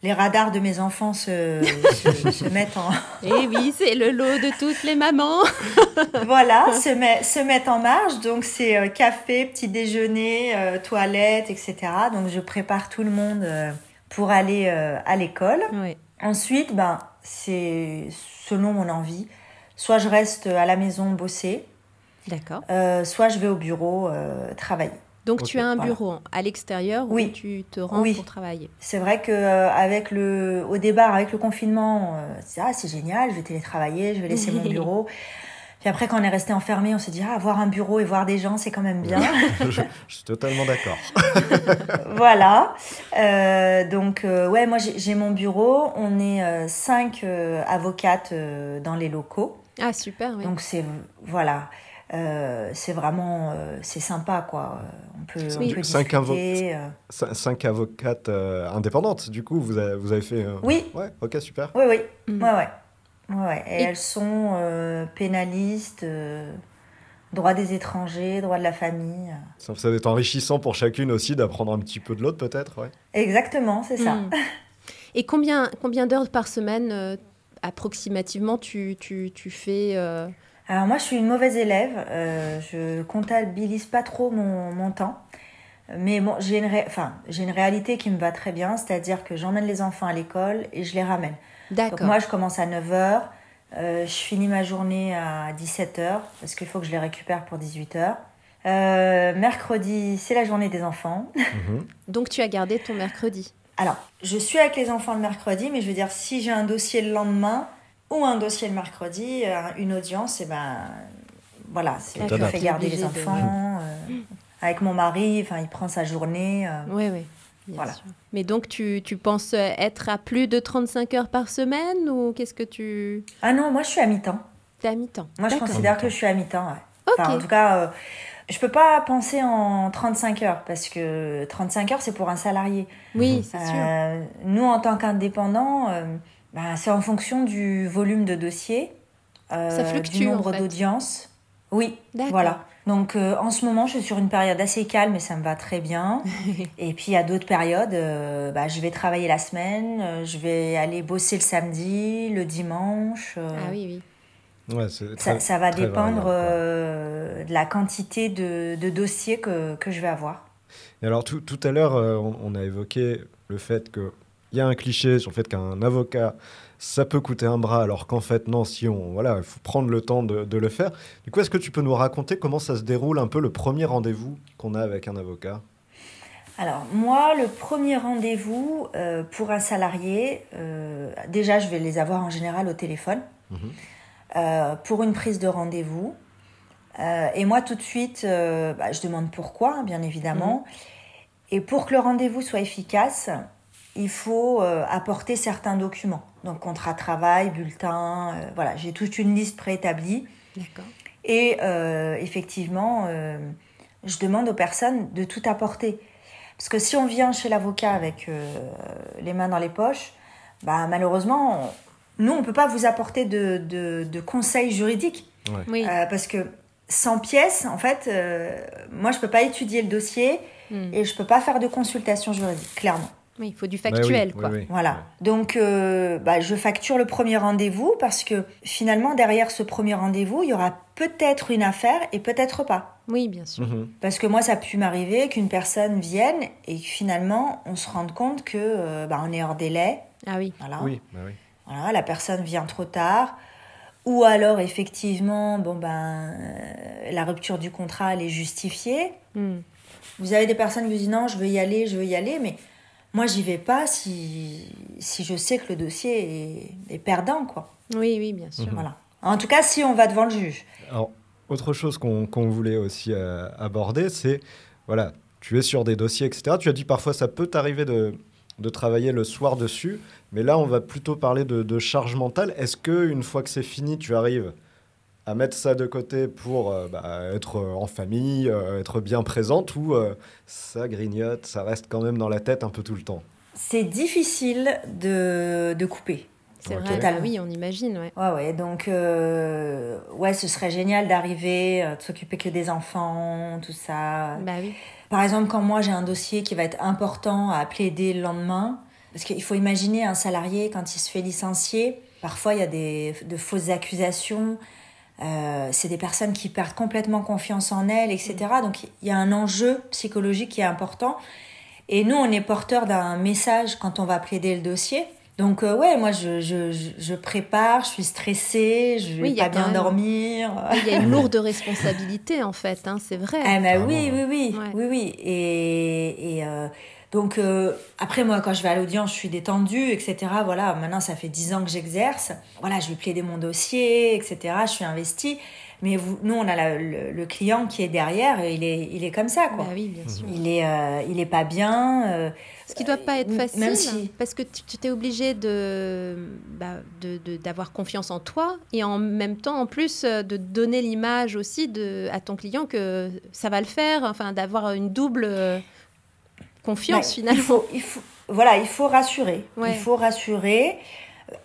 les radars de mes enfants se, se, (laughs) se mettent en. Et oui, c'est le lot de toutes les mamans. (laughs) voilà, se, met, se mettent en marche. Donc, c'est euh, café, petit déjeuner, euh, toilette, etc. Donc, je prépare tout le monde euh, pour aller euh, à l'école. Ensuite, ben, c'est selon mon envie. Soit je reste à la maison bosser, D'accord. euh, soit je vais au bureau euh, travailler. Donc tu as un voilà. bureau à l'extérieur où Oui. tu te rends Oui. pour travailler. C'est vrai que euh, avec le, au départ, avec le confinement, euh, c'est ah, c'est génial, je vais télétravailler, je vais laisser mon (laughs) bureau. Puis après, quand on est resté enfermé, on s'est dit ah, avoir un bureau et voir des gens, c'est quand même bien. (laughs) je, je suis totalement d'accord. (laughs) voilà. Euh, donc, euh, ouais, moi j'ai mon bureau. On est euh, cinq euh, avocates euh, dans les locaux. Ah super, oui. Donc, c'est voilà. Euh, c'est vraiment euh, c'est sympa quoi on peut, on Oui. peut Cinq avo- discuter euh. Cin- Cinq avocates euh, indépendantes, du coup, vous avez, vous avez fait. euh, Oui. Ouais, ok, super. oui oui Mhm. ouais ouais ouais. Et, Et- elles sont euh, pénalistes euh, droit des étrangers droit de la famille. Ça, ça doit être enrichissant pour chacune aussi d'apprendre un petit peu de l'autre, peut-être. Ouais. exactement c'est ça Mm. (laughs) Et combien, combien d'heures par semaine euh, approximativement tu, tu, tu fais euh, Alors moi, je suis une mauvaise élève. Euh, je comptabilise pas trop mon, mon temps. Mais bon, j'ai une, ré- enfin, j'ai une réalité qui me va très bien, c'est-à-dire que j'emmène les enfants à l'école et je les ramène. Donc D'accord. moi, je commence à 9h, je finis ma journée à 17h, parce qu'il faut que je les récupère pour 18h. Euh, mercredi, c'est la journée des enfants. (laughs) Mhm. Donc tu as gardé ton mercredi. Alors, je suis avec les enfants le mercredi, mais je veux dire, si j'ai un dossier le lendemain ou un dossier le mercredi, euh, une audience, et ben voilà, c'est je fais garder les de- enfants. euh, avec mon mari, enfin, il prend sa journée. euh. Oui, oui. Voilà. sûr. Mais donc tu, tu penses être à plus de 35 heures par semaine ou qu'est-ce que tu... Ah non, moi je suis à mi-temps. T'es à mi-temps. Moi je considère que je suis à mi-temps. ouais. Enfin, Ok. en tout cas, euh, je peux pas penser en 35 heures parce que 35 heures c'est pour un salarié. Oui, c'est sûr. Euh, nous, en tant qu'indépendants, euh, ben, c'est en fonction du volume de dossiers, euh, Ça fluctue, du en nombre fait. d'audiences. Oui, D'accord. voilà. Donc euh, en ce moment, je suis sur une période assez calme et ça me va très bien. (laughs) et puis à d'autres périodes, euh, bah, je vais travailler la semaine, euh, je vais aller bosser le samedi, le dimanche. euh, Ah oui, oui. Ouais, ça, très- ça va dépendre euh, de la quantité de, de dossiers que, que je vais avoir. Et alors tout, tout à l'heure, euh, on, on a évoqué le fait qu'il y a un cliché sur le fait qu'un avocat, ça peut coûter un bras, alors qu'en fait, non, si on, voilà, il faut prendre le temps de, de le faire. Du coup, est-ce que tu peux nous raconter comment ça se déroule un peu le premier rendez-vous qu'on a avec un avocat? Alors, moi, le premier rendez-vous euh, pour un salarié, euh, déjà, je vais les avoir en général au téléphone Mhm. euh, pour une prise de rendez-vous. Et moi, tout de suite, bah, je demande pourquoi, hein, bien évidemment. Et pour que le rendez-vous soit efficace, il faut euh, apporter certains documents. Donc, contrat de travail, bulletin, euh, voilà, j'ai toute une liste préétablie. D'accord. Et euh, effectivement, euh, je demande aux personnes de tout apporter. Parce que si on vient chez l'avocat avec euh, les mains dans les poches, bah, malheureusement, on- nous, on ne peut pas vous apporter de, de- de conseils juridiques. Oui. Euh, parce que sans pièces, en fait, euh, moi, je ne peux pas étudier le dossier Hmm. et je ne peux pas faire de consultation juridique, clairement. Oui, il faut du Bah oui, factuel, oui, quoi. oui. Voilà. Donc, euh, bah, je facture le premier rendez-vous parce que finalement, derrière ce premier rendez-vous, il y aura peut-être une affaire et peut-être pas. Oui, bien sûr. Mhm. Parce que moi, ça a pu m'arriver qu'une personne vienne et que finalement, on se rende compte que euh, bah, on est hors délai. Ah oui. Voilà. Oui, bah oui. Voilà, la personne vient trop tard. Ou alors, effectivement, bon, ben, euh, la rupture du contrat, elle est justifiée. Hmm. Vous avez des personnes qui vous disent non, je veux y aller, je veux y aller, mais moi, j'y vais pas si, si je sais que le dossier est, est perdant, quoi. Oui, oui, bien sûr. Voilà. En tout cas, si on va devant le juge. Alors, autre chose qu'on qu'on voulait aussi euh, aborder, c'est, voilà, tu es sur des dossiers, etc. Tu as dit parfois ça peut t'arriver de, de travailler le soir dessus, mais là, on va plutôt parler de, de charge mentale. Est-ce que une fois que c'est fini, tu arrives à mettre ça de côté pour euh, bah, être euh, en famille, euh, être bien présente, ou euh, ça grignote, ça reste quand même dans la tête un peu tout le temps? C'est difficile de, de couper. C'est Ok. vrai. Totalement. Ah oui, on imagine, ouais. Ouais, ouais, donc, euh, ouais, ce serait génial d'arriver, euh, de s'occuper que des enfants, tout ça. Bah oui. Par exemple, quand moi j'ai un dossier qui va être important à plaider le lendemain, parce qu'il faut imaginer un salarié quand il se fait licencier, parfois il y a des, de fausses accusations, euh, c'est des personnes qui perdent complètement confiance en elles, etc. Donc il y a un enjeu psychologique qui est important. Et nous, on est porteur d'un message quand on va plaider le dossier. Donc euh, ouais, moi je, je, je- prépare, je suis stressée, je vais Oui, il y a pas bien même- dormir. Il y a une (laughs) lourde responsabilité, en fait, hein, c'est vrai. Ah bah oui, oui, oui, Ouais. oui, oui. Et, et, euh, donc euh, après moi, quand je vais à l'audience, je suis détendue, etc. Voilà, maintenant ça fait 10 ans que j'exerce. Voilà, je vais plaider mon dossier, etc. Je suis investie. Mais vous, nous, on a la- le, le client qui est derrière, et il est, il est comme ça, quoi. Bah oui, bien sûr. Il est, euh, il est pas bien. euh, Ce qui doit pas être facile, même si- parce que tu t'es obligé de bah, de- de- d'avoir confiance en toi et en même temps, en plus, de donner l'image aussi de, à ton client que ça va le faire, enfin, d'avoir une double euh, confiance Ouais, finalement. Il faut, il faut, voilà, il faut rassurer. Ouais. Il faut rassurer.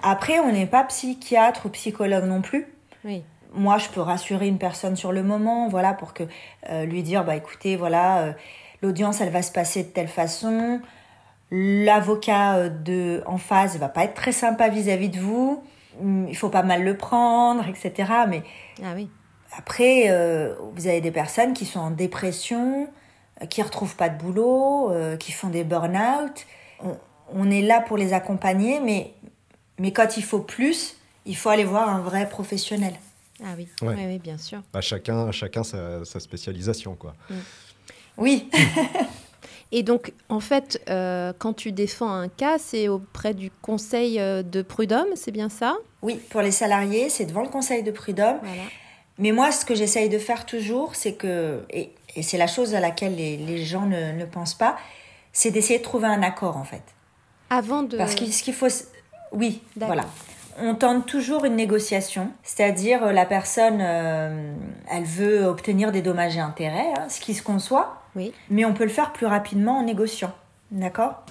Après, on n'est pas psychiatre ou psychologue non plus. Oui. Moi, je peux rassurer une personne sur le moment, voilà, pour que euh, lui dire, bah écoutez, voilà, euh, l'audience, elle va se passer de telle façon. L'avocat euh, de en face va pas être très sympa vis-à-vis de vous. Hum, Il faut pas mal le prendre, etc. Mais Ah oui. après, euh, vous avez des personnes qui sont en dépression, euh, qui retrouvent pas de boulot, euh, qui font des burn-out. On, on est là pour les accompagner, mais, mais quand il faut plus, il faut aller voir un vrai professionnel. Ah oui. Ouais. Oui, oui, bien sûr. Bah, chacun, chacun sa, sa spécialisation, quoi. Oui, Et donc, en fait, euh, quand tu défends un cas, c'est auprès du conseil de prud'homme, c'est bien ça? Oui, pour les salariés, c'est devant le conseil de prud'homme. Voilà. Mais moi, ce que j'essaye de faire toujours, c'est que, et, et c'est la chose à laquelle les, les gens ne, ne pensent pas, c'est d'essayer de trouver un accord, en fait. Avant de. Parce que ce qu'il faut. Oui, voilà. On tente toujours une négociation, c'est-à-dire euh, la personne, euh, elle veut obtenir des dommages et intérêts, hein, ce qui se conçoit, Oui. mais on peut le faire plus rapidement en négociant. D'accord?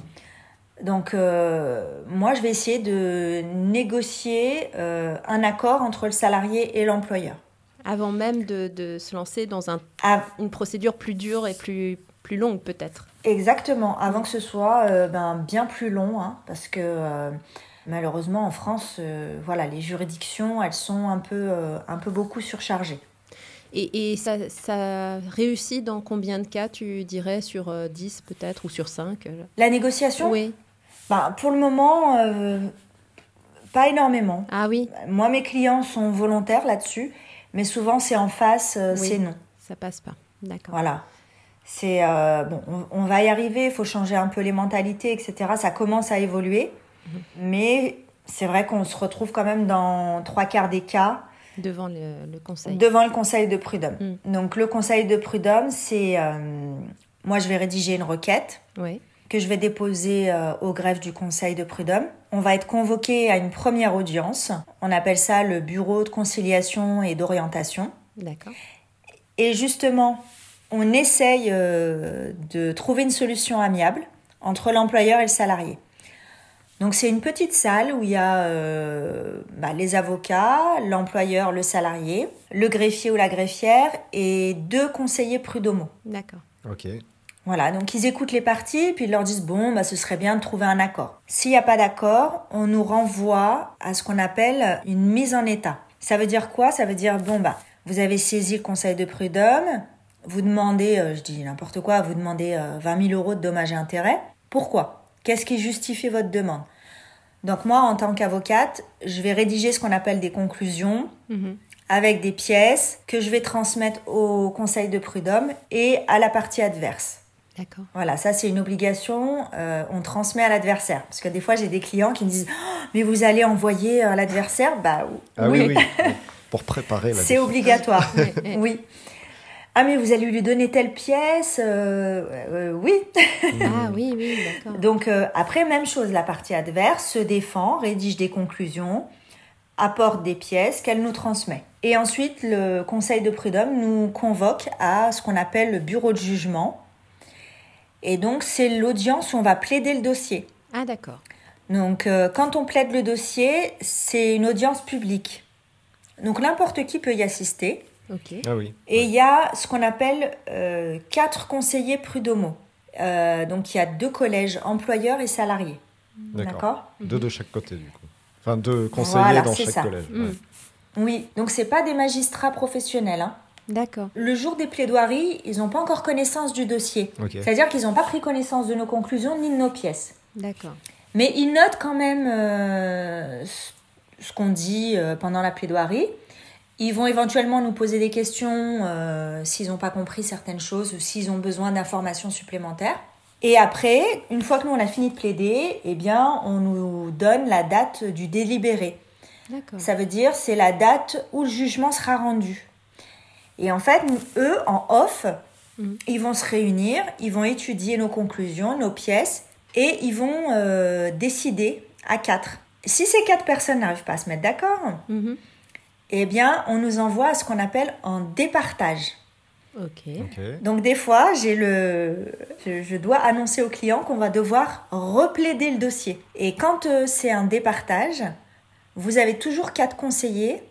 Donc, euh, moi, je vais essayer de négocier euh, un accord entre le salarié et l'employeur. Avant même de, de se lancer dans un, une procédure plus dure et plus, plus longue peut-être. exactement, avant que ce soit euh, ben, bien plus long, hein, parce que euh, malheureusement en France, euh, voilà, les juridictions, elles sont un peu, un peu beaucoup surchargées. Et, et ça, ça réussit dans combien de cas, tu dirais, sur euh, 10 peut-être, ou sur 5 La négociation, Oui. ben, pour le moment, pas énormément. Ah oui, Moi, mes clients sont volontaires là-dessus, mais souvent c'est en face, euh, Oui. c'est non. ça passe pas. D'accord. Voilà. C'est euh, bon, on, on va y arriver. Il faut changer un peu les mentalités, etc. Ça commence à évoluer, Mhm. mais c'est vrai qu'on se retrouve quand même dans trois quarts des cas Devant le, le conseil. devant le conseil de prud'homme. Mm. Donc le conseil de prud'homme, c'est euh, moi je vais rédiger une requête Oui. Que je vais déposer euh, au greffe du conseil de prud'homme. On va être convoqué à une première audience. On appelle ça le bureau de conciliation et d'orientation. D'accord. Et justement, on essaye euh, de trouver une solution amiable entre l'employeur et le salarié. Donc c'est une petite salle où il y a euh, bah, les avocats, l'employeur, le salarié, le greffier ou la greffière et deux conseillers prud'homaux. D'accord. Ok. Voilà, donc ils écoutent les parties puis ils leur disent bon, bah, ce serait bien de trouver un accord. S'il n'y a pas d'accord, on nous renvoie à ce qu'on appelle une mise en état. Ça veut dire quoi? Ça veut dire bon, bah, vous avez saisi le conseil de prud'homme, vous demandez, euh, je dis n'importe quoi, vous demandez euh, 20 000 euros de dommages et intérêts. Pourquoi? Qu'est-ce qui justifie votre demande? Donc moi, en tant qu'avocate, je vais rédiger ce qu'on appelle des conclusions Mhm. avec des pièces que je vais transmettre au conseil de prud'homme et à la partie adverse. D'accord. Voilà, ça c'est une obligation, euh, on transmet à l'adversaire. Parce que des fois j'ai des clients qui me disent Oh, Mais vous allez envoyer à l'adversaire? Bah Ah oui, oui. (laughs) Pour préparer la c'est obligatoire. Oui. Ah mais vous allez lui donner telle pièce Euh, euh, Oui. Ah (laughs) oui, oui, d'accord. Donc euh, après, même chose, la partie adverse se défend, rédige des conclusions, apporte des pièces qu'elle nous transmet. Et ensuite, le conseil de prud'homme nous convoque à ce qu'on appelle le bureau de jugement. Et donc, c'est l'audience où on va plaider le dossier. Ah d'accord. Donc, euh, quand on plaide le dossier, c'est une audience publique. Donc, n'importe qui peut y assister. Ok. Ah oui. Et il y a ce qu'on appelle euh, quatre conseillers prud'homaux. Euh, donc, il y a deux collèges, employeurs et salariés. D'accord. Deux de chaque côté, du coup. Enfin, deux conseillers Voilà, dans chaque ça. collège. Mm. ouais. Oui, donc c'est pas des magistrats professionnels. hein. D'accord. Le jour des plaidoiries, ils n'ont pas encore connaissance du dossier. C'est-à-dire qu'ils n'ont pas pris connaissance de nos conclusions ni de nos pièces. D'accord. Mais ils notent quand même euh, ce- qu'on dit euh, pendant la plaidoirie. Ils vont éventuellement nous poser des questions euh, s'ils n'ont pas compris certaines choses ou s'ils ont besoin d'informations supplémentaires. Et après, une fois que nous on a fini de plaider, eh bien, on nous donne la date du délibéré. D'accord. Ça veut dire c'est la date où le jugement sera rendu. Et en fait, eux, en off, Mhm. ils vont se réunir, ils vont étudier nos conclusions, nos pièces, et ils vont euh, décider à quatre. Si ces quatre personnes n'arrivent pas à se mettre d'accord, Mhm. eh bien, on nous envoie à ce qu'on appelle un départage. Ok. Ok. Donc des fois, j'ai le, je, je dois annoncer au client qu'on va devoir replaider le dossier. Et quand euh, c'est un départage, vous avez toujours quatre conseillers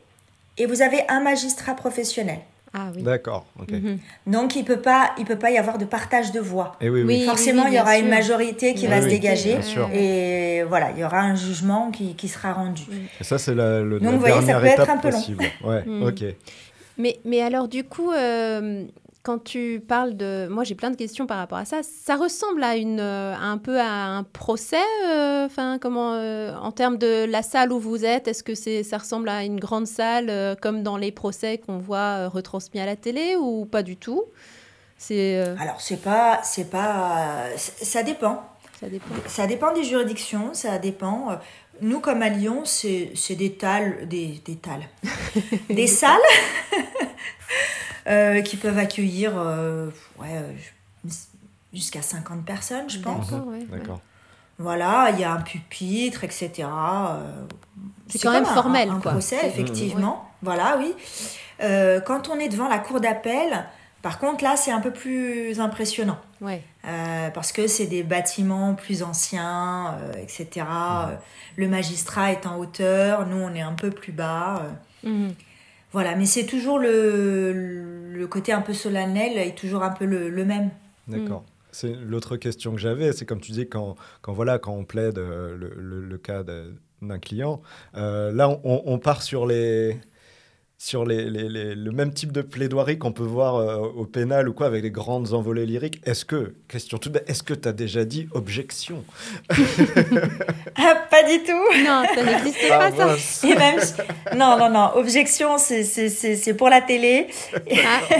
et vous avez un magistrat professionnel. Ah oui. D'accord. Mhm. Donc il peut pas, il peut pas y avoir de partage de voix. Et oui, oui. Oui. Forcément, il y aura une majorité qui va se dégager. bien sûr. Et voilà, il y aura un jugement qui, qui sera rendu. Et ça, c'est la, le, Donc, la vous voyez, ça peut être un peu long. possible. Ouais, (laughs) Mm. ok. Mais, mais alors, du coup, euh, quand tu parles de... Moi, j'ai plein de questions par rapport à ça. Ça ressemble à une, euh, un peu à un procès euh, Enfin, comment... euh, en termes de la salle où vous êtes, est-ce que c'est, ça ressemble à une grande salle comme dans les procès qu'on voit retransmis à la télé ou pas du tout? C'est... euh, Alors c'est pas, c'est pas, ça dépend. ça dépend. Ça dépend des juridictions, ça dépend. Nous, comme à Lyon, c'est des talles, des, des talles, (laughs) des salles (laughs) euh, qui peuvent accueillir euh, ouais, euh, jusqu'à 50 personnes, je pense. D'accord, ouais, ouais. D'accord. Voilà, il y a un pupitre, etc. C'est quand même formel, un, un quoi. procès, effectivement. Voilà, oui. Euh, quand on est devant la cour d'appel, par contre, là, c'est un peu plus impressionnant. Ouais. Euh, parce que c'est des bâtiments plus anciens, euh, etc. Euh, Le magistrat est en hauteur, nous on est un peu plus bas. euh. Mhm. Voilà, mais c'est toujours le, le côté un peu solennel est toujours un peu le, le même. D'accord. C'est l'autre question que j'avais, c'est comme tu dis quand, quand voilà quand on plaide euh, le, le- le cas d'un client, euh, là on, on part sur les sur les, les- les- le même type de plaidoirie qu'on peut voir euh, au pénal ou quoi avec les grandes envolées lyriques. Est-ce que question toute bête, est-ce que tu as déjà dit objection? Ah, pas du tout. Non, ça n'existe Ah, pas, ça. mince. Et même, non, non, non, objection, c'est- c'est c'est- c'est pour la télé. Ah,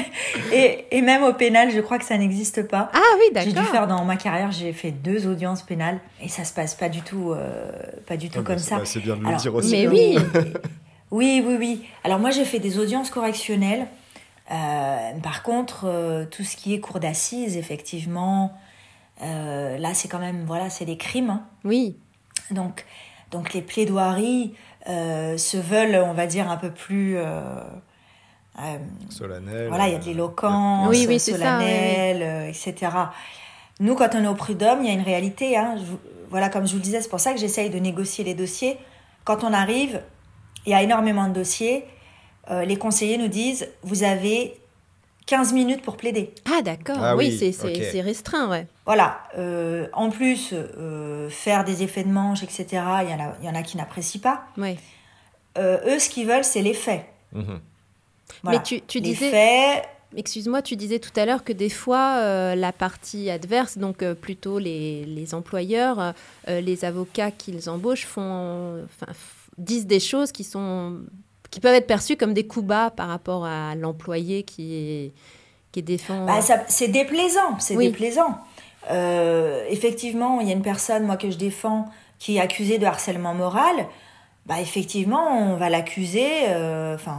Et, et même au pénal, je crois que ça n'existe pas. ah oui, J'ai dû d'accord. faire dans ma carrière, j'ai fait deux audiences pénales et ça se passe pas du tout, euh, pas du tout Ah, bah, comme ça. bah, c'est bien de le dire aussi. Mais hein. oui. (laughs) Oui, oui, oui. Alors moi, j'ai fait des audiences correctionnelles. Euh, par contre, euh, tout ce qui est cour d'assises, effectivement, euh, là, c'est quand même, voilà, c'est des crimes. hein. Oui, Donc, donc les plaidoiries euh, se veulent, on va dire, un peu plus... euh, euh, Solennel. voilà, il y a de l'éloquence, Oui, oui, c'est ça, solennelle, euh, etc. Nous, quand on est au prud'homme, il y a une réalité. hein. Je voilà, comme je vous le disais, c'est pour ça que j'essaye de négocier les dossiers. Quand on arrive, il y a énormément de dossiers. Euh, les conseillers nous disent, vous avez 15 minutes pour plaider. ah d'accord. Ah oui, oui, c'est restreint, ouais. Voilà. Euh, en plus, euh, faire des effets de manche, etc., il y en a, il y en a qui n'apprécient pas. ouais. Euh, eux, ce qu'ils veulent, c'est les faits. Mhm. Voilà. Mais tu, tu les disais, faits, excuse-moi, tu disais tout à l'heure que des fois, euh, la partie adverse, donc euh, plutôt les, les employeurs, euh, les avocats qu'ils embauchent font, disent des choses qui sont qui peuvent être perçues comme des coups bas par rapport à l'employé qui est qui défend. Bah, c'est déplaisant, c'est Oui. déplaisant. Euh, effectivement, il y a une personne, moi, que je défends, qui est accusée de harcèlement moral. Bah, effectivement, on va l'accuser, euh, enfin,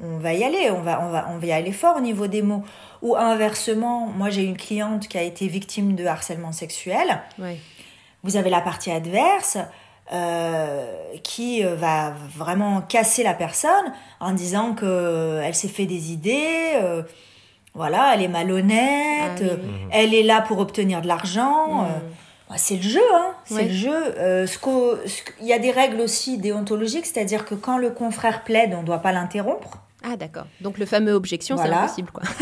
on, on va y aller, on va, on, va, on va y aller fort au niveau des mots. Ou inversement, moi, j'ai une cliente qui a été victime de harcèlement sexuel. Vous avez la partie adverse euh, qui euh, va vraiment casser la personne en disant que euh, elle s'est fait des idées, euh, voilà, elle est malhonnête, Ah oui, elle est là pour obtenir de l'argent. Mm. bah, c'est le jeu, hein, c'est le jeu. Euh, ce Il y a des règles aussi déontologiques, c'est-à-dire que quand le confrère plaide, on ne doit pas l'interrompre. Ah d'accord. Donc le fameux objection, c'est Voilà. impossible quoi. (laughs)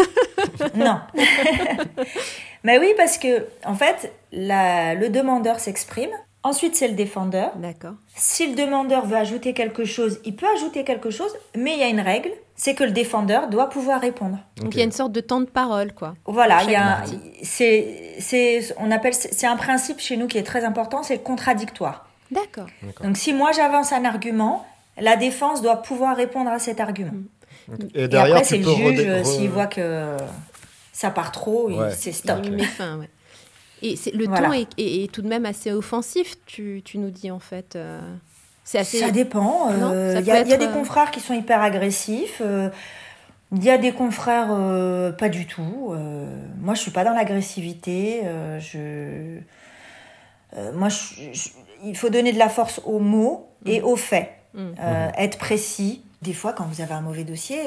(laughs) Non. (laughs) Mais oui, parce que, en fait, la- le demandeur s'exprime. Ensuite, c'est le défendeur. D'accord. Si le demandeur veut ajouter quelque chose, il peut ajouter quelque chose, mais il y a une règle, c'est que le défendeur doit pouvoir répondre. Donc il y a une sorte de temps de parole quoi. Voilà, il y a, c'est, c'est, on appelle, c'est un principe chez nous qui est très important, c'est le contradictoire. D'accord. Donc si moi j'avance un argument, la défense doit pouvoir répondre à cet argument. Et Et derrière, après tu c'est le juge, s'il voit que ça part trop, il- Ouais. c'est stop. Il met fin, ouais. Et le Voilà. ton est, est- est tout de même assez offensif, tu, tu nous dis en fait. euh, c'est assez. Ça dépend. Euh, Il y, a- y des confrères qui sont hyper agressifs. Il y a des confrères pas du tout. euh, moi, je suis pas dans l'agressivité. je, moi, je- je- il faut donner de la force aux mots et aux faits. Mm. Être précis. Des fois, quand vous avez un mauvais dossier,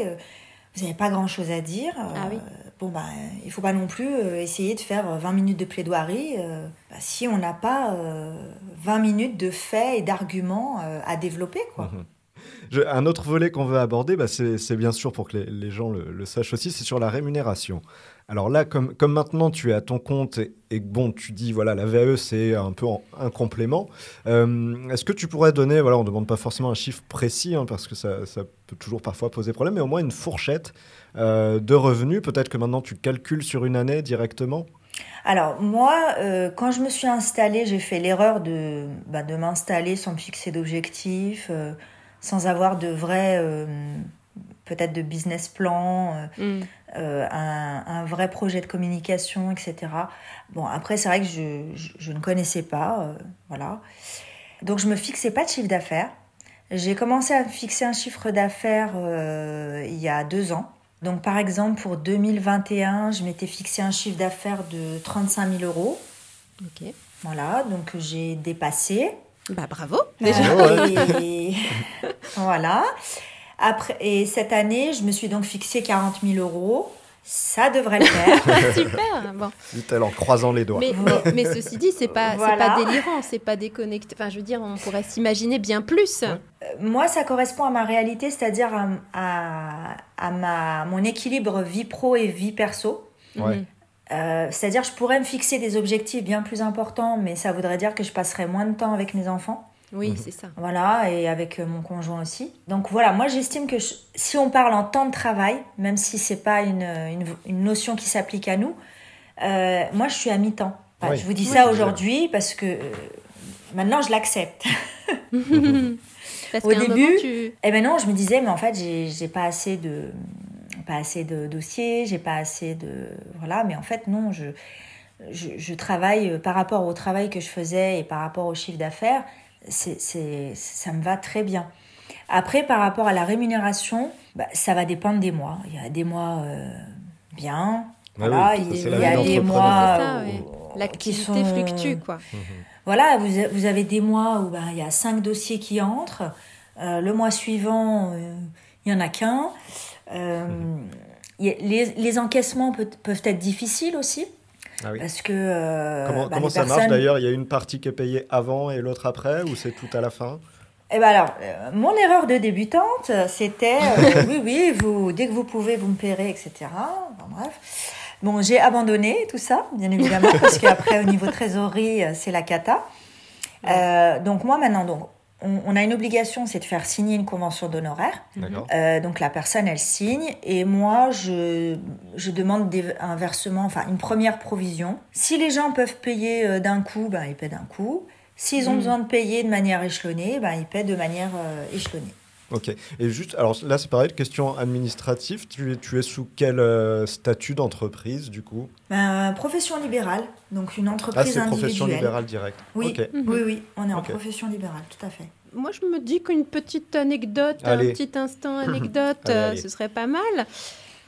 vous n'avez pas grand-chose à dire. Ah oui. Bon, bah, il faut pas non plus euh, essayer de faire euh, 20 minutes de plaidoirie euh, bah, si on n'a pas euh, 20 minutes de faits et d'arguments euh, à développer. Quoi. Mhm. Un autre volet qu'on veut aborder, bah, c'est bien sûr pour que les, gens le, sachent aussi, c'est sur la rémunération. Alors là, comme, maintenant tu es à ton compte et, bon, tu dis voilà, la VAE c'est un peu un complément. euh, Est-ce que tu pourrais donner, voilà, on ne demande pas forcément un chiffre précis hein, parce que ça, ça peut toujours parfois poser problème, mais au moins une fourchette euh, de revenus. Peut-être que maintenant tu calcules sur une année directement. Alors moi, euh, quand je me suis installée, j'ai fait l'erreur de, bah, de m'installer sans me fixer d'objectifs, euh, sans avoir de vrai, euh, peut-être de business plan, euh, Mm. euh, un, un vrai projet de communication, etc. Bon, après, c'est vrai que je, je, je ne connaissais pas, euh, voilà. Donc, je me fixais pas de chiffre d'affaires. J'ai commencé à me fixer un chiffre d'affaires euh, il y a deux ans. Donc, par exemple, pour 2021, je m'étais fixé un chiffre d'affaires de 35 000 euros. Ok. Voilà, donc j'ai dépassé. Bah bravo. Euh, Déjà. (laughs) et- (laughs) voilà. Après, et cette année, je me suis donc fixé 40 000 euros. Ça devrait le faire. (laughs) Super. Bon. Dit-elle en croisant les doigts. Mais, mais, mais ceci dit, c'est pas, Voilà. pas délirant, c'est pas déconnecté. Enfin, je veux dire, on pourrait s'imaginer bien plus. Euh, Moi, ça correspond à ma réalité, c'est-à-dire à, à, à ma, mon équilibre vie pro et vie perso. Ouais. Mhm. Euh, c'est-à-dire, je pourrais me fixer des objectifs bien plus importants, mais ça voudrait dire que je passerais moins de temps avec mes enfants. Oui, Mhm. c'est ça. Voilà, et avec euh, mon conjoint aussi. Donc voilà, moi j'estime que je- si on parle en temps de travail, même si c'est pas une, une, une notion qui s'applique à nous, euh, moi je suis à mi-temps. Enfin, Oui. Je vous dis Oui. ça aujourd'hui parce que euh, maintenant je l'accepte. (laughs) Parce Au début, moment, tu... Et ben non, je me disais, mais en fait j'ai j'ai pas assez de pas assez de dossiers, j'ai pas assez de voilà, mais en fait non, je je, je travaille euh, par rapport au travail que je faisais et par rapport au chiffre d'affaires, c'est, c'est, ça me va très bien. Après, par rapport à la rémunération, bah, ça va dépendre des mois. Il y a des mois euh, bien, Ah voilà, oui, il, y a des mois C'est ça, où- oui. qui sont fluctue, quoi. voilà, vous, vous avez des mois où bah, il y a cinq dossiers qui entrent. Euh, le mois suivant, euh, il n'y en a qu'un. Euh, a- les, les encaissements peut- peuvent être difficiles aussi. Ah oui. Parce que. euh, Comment, bah, comment ça marche d'ailleurs? Il y a une partie qui est payée avant et l'autre après ou c'est tout à la fin? Eh ben alors, euh, mon erreur de débutante, c'était euh, (laughs) oui, oui, vous, dès que vous pouvez, vous me paierez, etc. Enfin, bref. Bon, j'ai abandonné tout ça, bien évidemment, (laughs) parce qu'après, au niveau trésorerie, c'est la cata. Euh, donc, moi, maintenant, donc, on, on a une obligation, c'est de faire signer une convention d'honoraires. Euh, donc, la personne, elle signe, et moi, je, je demande des- un versement, enfin, une première provision. Si les gens peuvent payer euh, d'un coup, ben, ils paient d'un coup. S'ils ont Mhm. besoin de payer de manière échelonnée, ben, ils paient de manière euh, échelonnée. Ok. Et juste, alors là c'est pareil, question administrative. Tu es, tu es sous quel euh, statut d'entreprise du coup? Ben, profession libérale, donc une Ah, entreprise profession individuelle. libérale directe. Oui, oui, oui, on est en profession libérale, tout à fait. Moi, je me dis qu'une petite anecdote, Allez. un petit instant (laughs) anecdote, Allez, euh, allez. ce serait pas mal.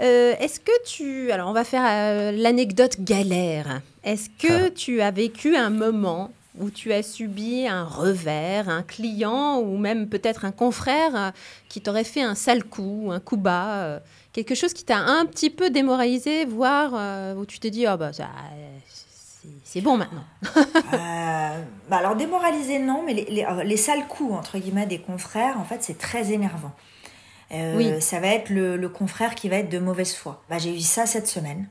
Euh, Est-ce que tu... Alors, on va faire euh, l'anecdote galère. Est-ce que tu as vécu un moment où tu as subi un revers, un client ou même peut-être un confrère qui t'aurait fait un sale coup, un coup bas, euh, quelque chose qui t'a un petit peu démoralisé, voire euh, où tu t'es dit, oh bah c'est- bon maintenant. (laughs) Euh, bah alors démoralisé non, mais les, les, les sales coups entre guillemets des confrères, en fait, c'est très énervant. Euh, Oui. Ça va être le, le confrère qui va être de mauvaise foi. Bah, j'ai eu ça cette semaine.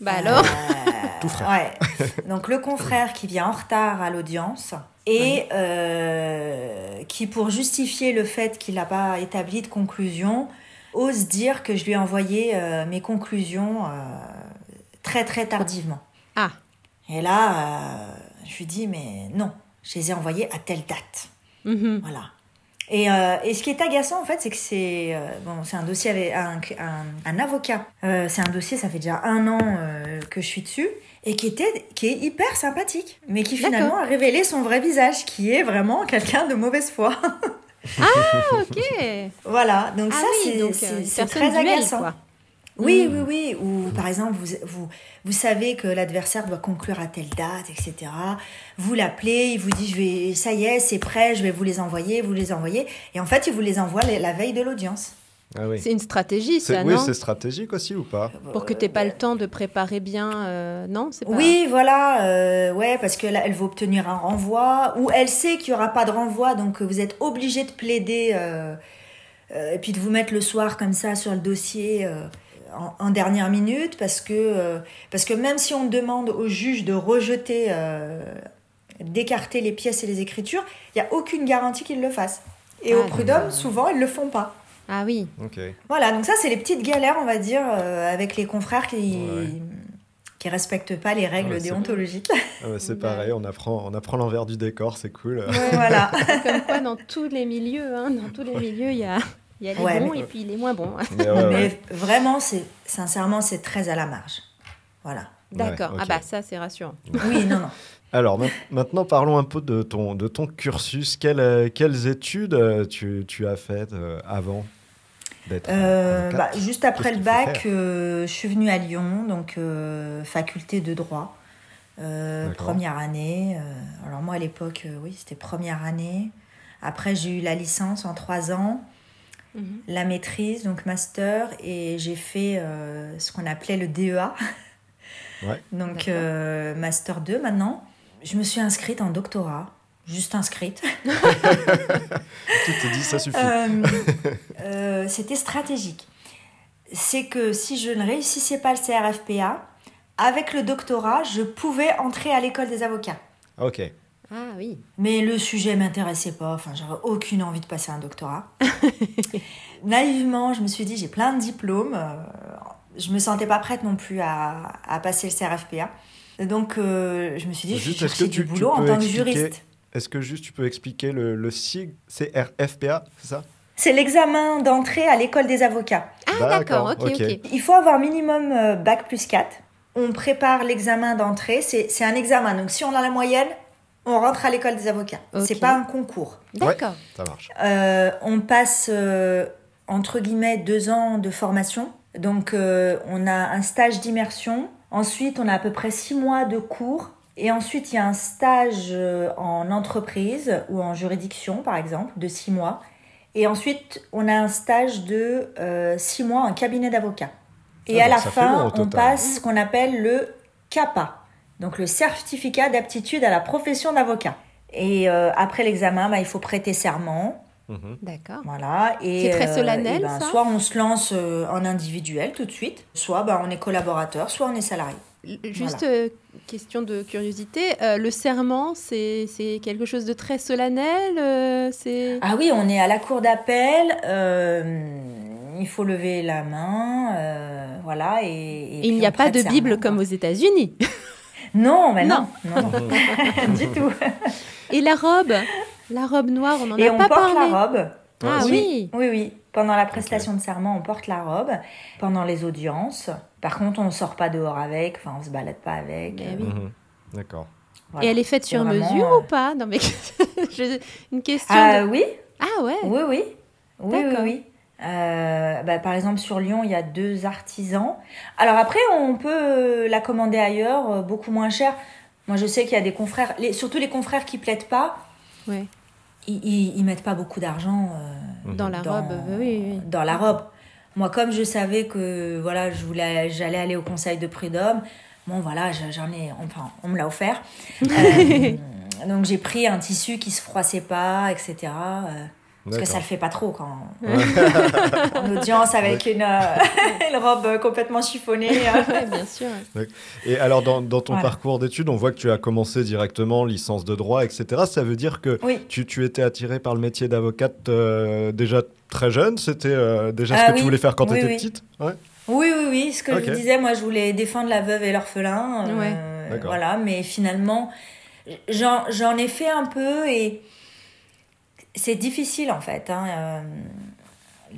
Bah alors Euh, (laughs) Tout frais. ouais. (laughs) Donc le confrère qui vient en retard à l'audience et euh, qui, pour justifier le fait qu'il n'a pas établi de conclusion, ose dire que je lui ai envoyé euh, mes conclusions euh, très très tardivement. Ah. Et là, euh, je lui dis mais non, je les ai envoyées à telle date. Mhm. Voilà. Et, euh, et ce qui est agaçant, en fait, c'est que c'est euh, bon, c'est un dossier avec un, un, un avocat. Euh, c'est un dossier, ça fait déjà un an euh, que je suis dessus, et qui, était, qui est hyper sympathique, mais qui finalement a révélé son vrai visage, qui est vraiment quelqu'un de mauvaise foi. Ok. (laughs) voilà, donc Ah ça, oui, c'est euh, très agaçant. quoi. Oui, Mm. oui, oui. Ou par exemple, vous, vous, vous savez que l'adversaire doit conclure à telle date, etc. Vous l'appelez, il vous dit je vais, ça y est, c'est prêt, je vais vous les envoyer, vous les envoyez. Et en fait, il vous les envoie la veille de l'audience. Ah oui. C'est une stratégie, C'est- ça, oui, non c'est stratégique aussi ou pas? Pour que tu n'aies pas le temps de préparer bien, euh, non c'est pas... Oui, voilà, euh, ouais, parce que là, elle veut obtenir un renvoi, ou elle sait qu'il n'y aura pas de renvoi, donc vous êtes obligé de plaider, euh, euh, et puis de vous mettre le soir comme ça sur le dossier euh, en, en dernière minute, parce que, euh, parce que même si on demande au juge de rejeter, euh, d'écarter les pièces et les écritures, il n'y a aucune garantie qu'ils le fassent. Et Ah, au prud'homme, souvent, ils ne le font pas. Ah oui. Ok. Voilà, donc ça, c'est les petites galères, on va dire, euh, avec les confrères qui Ouais. qui respectent pas les règles Ouais, c'est- déontologiques. (laughs) Ah ouais, c'est pareil, on apprend, on apprend l'envers du décor, c'est cool. Ouais, voilà. (laughs) Comme quoi, dans tous les milieux, hein, dans tous les milieux, il y a, il y a les Ouais, bons mais- et puis les moins bons. Mais ouais, ouais. Mais vraiment, c'est sincèrement, c'est très à la marge. Voilà. D'accord. Ah bah ça, c'est rassurant. Oui, non, non. (laughs) Alors ma- maintenant, parlons un peu de ton, de ton cursus. Quelles, quelles études euh, tu, tu as faites euh, avant d'être Euh, bah, juste après le bac, euh, je suis venue à Lyon, donc euh, faculté de droit, euh, première année. euh, alors moi, à l'époque, euh, oui, c'était première année. Après, j'ai eu la licence en trois ans. Mhm. la maîtrise, donc master, et j'ai fait euh, ce qu'on appelait le DEA. Ouais. Donc euh, master 2 maintenant. Je me suis inscrite en doctorat, juste inscrite. (laughs) Tu te dis, ça suffit. Euh, euh, C'était stratégique. C'est que si je ne réussissais pas le CRFPA, avec le doctorat, je pouvais entrer à l'école des avocats. Ok. Ah oui. Mais le sujet m'intéressait pas, enfin j'avais aucune envie de passer un doctorat. (laughs) Naïvement, je me suis dit j'ai plein de diplômes, euh, je me sentais pas prête non plus à, à passer le CRFPA. Donc euh, je me suis dit je vais Juste, est-ce que chercher tu- du tu boulot en tant que juriste. Est-ce que juste tu peux expliquer le, le sigle CRFPA, c'est ça? C'est l'examen d'entrée à l'école des avocats. Ah d'accord, ok, ok. Il faut avoir minimum euh, bac plus 4. On prépare l'examen d'entrée, c'est c'est un examen. Donc si on a la moyenne, on rentre à l'école des avocats. Ok. C'est pas un concours. D'accord. Ça marche. Euh, on passe euh, entre guillemets deux ans de formation. Donc euh, on a un stage d'immersion. Ensuite on a à peu près six mois de cours. Et ensuite il y a un stage euh, en entreprise ou en juridiction par exemple de six mois. Et ensuite on a un stage de euh, six mois en cabinet d'avocat. Et Ah, à la fin on passe ce qu'on appelle le CAPA. Donc le certificat d'aptitude à la profession d'avocat. Et euh, après l'examen, bah, il faut prêter serment. Mhm. D'accord. Voilà. Et, C'est très euh, solennel, et ben, ça? Soit on se lance euh, en individuel tout de suite, soit bah, on est collaborateur, soit on est salarié. Juste euh, question de curiosité, euh, le serment, c'est quelque chose de très solennel euh, C'est Ah oui, on est à la cour d'appel, euh, il faut lever la main, euh, voilà. Et, il n'y a pas de Bible comme aux États-Unis. (laughs) Non, mais non, non, non. (laughs) du tout. Et la robe, la robe noire, on n'en Et a on pas porte parlé. la robe. Ah oui. Oui, oui. Pendant la prestation de serment, on porte la robe. Pendant les audiences. Par contre, on ne sort pas dehors avec. Enfin, on se balade pas avec. Euh, oui. Mhm. D'accord. voilà. Et elle est faite sur vraiment, mesure euh, ou pas? Non mais (laughs) une question. Ah de- oui, Ah ouais? oui, oui. Oui, oui, D'accord. oui. Euh, bah, par exemple, sur Lyon, il y a deux artisans. Alors après, on peut euh, la commander ailleurs, euh, beaucoup moins cher. Moi, je sais qu'il y a des confrères, les, surtout les confrères qui plaident pas, Ouais. ils, ils, ils mettent pas beaucoup d'argent euh, Dans la dans, robe, oui, oui, oui. dans la robe. Moi, comme je savais que voilà, je voulais, j'allais aller au conseil de prud'homme, bon voilà, je- j'en ai, enfin, on me l'a offert. (laughs) Euh, donc j'ai pris un tissu qui se froissait pas, etc. parce que ça le fait pas trop quand (laughs) en audience avec une, euh, (laughs) une robe complètement chiffonnée. (laughs) bien sûr. Et alors, dans, dans ton Voilà. parcours d'études, on voit que tu as commencé directement licence de droit, etc. Ça veut dire que Oui. tu, tu étais attirée par le métier d'avocate euh, déjà très jeune C'était euh, déjà ce que tu voulais faire quand tu étais oui. petite ouais. Oui, oui, oui. Ce que je disais, moi, je voulais défendre la veuve et l'orphelin. Ouais. Voilà, mais finalement, j'en j'en ai fait un peu et c'est difficile en fait. hein, euh,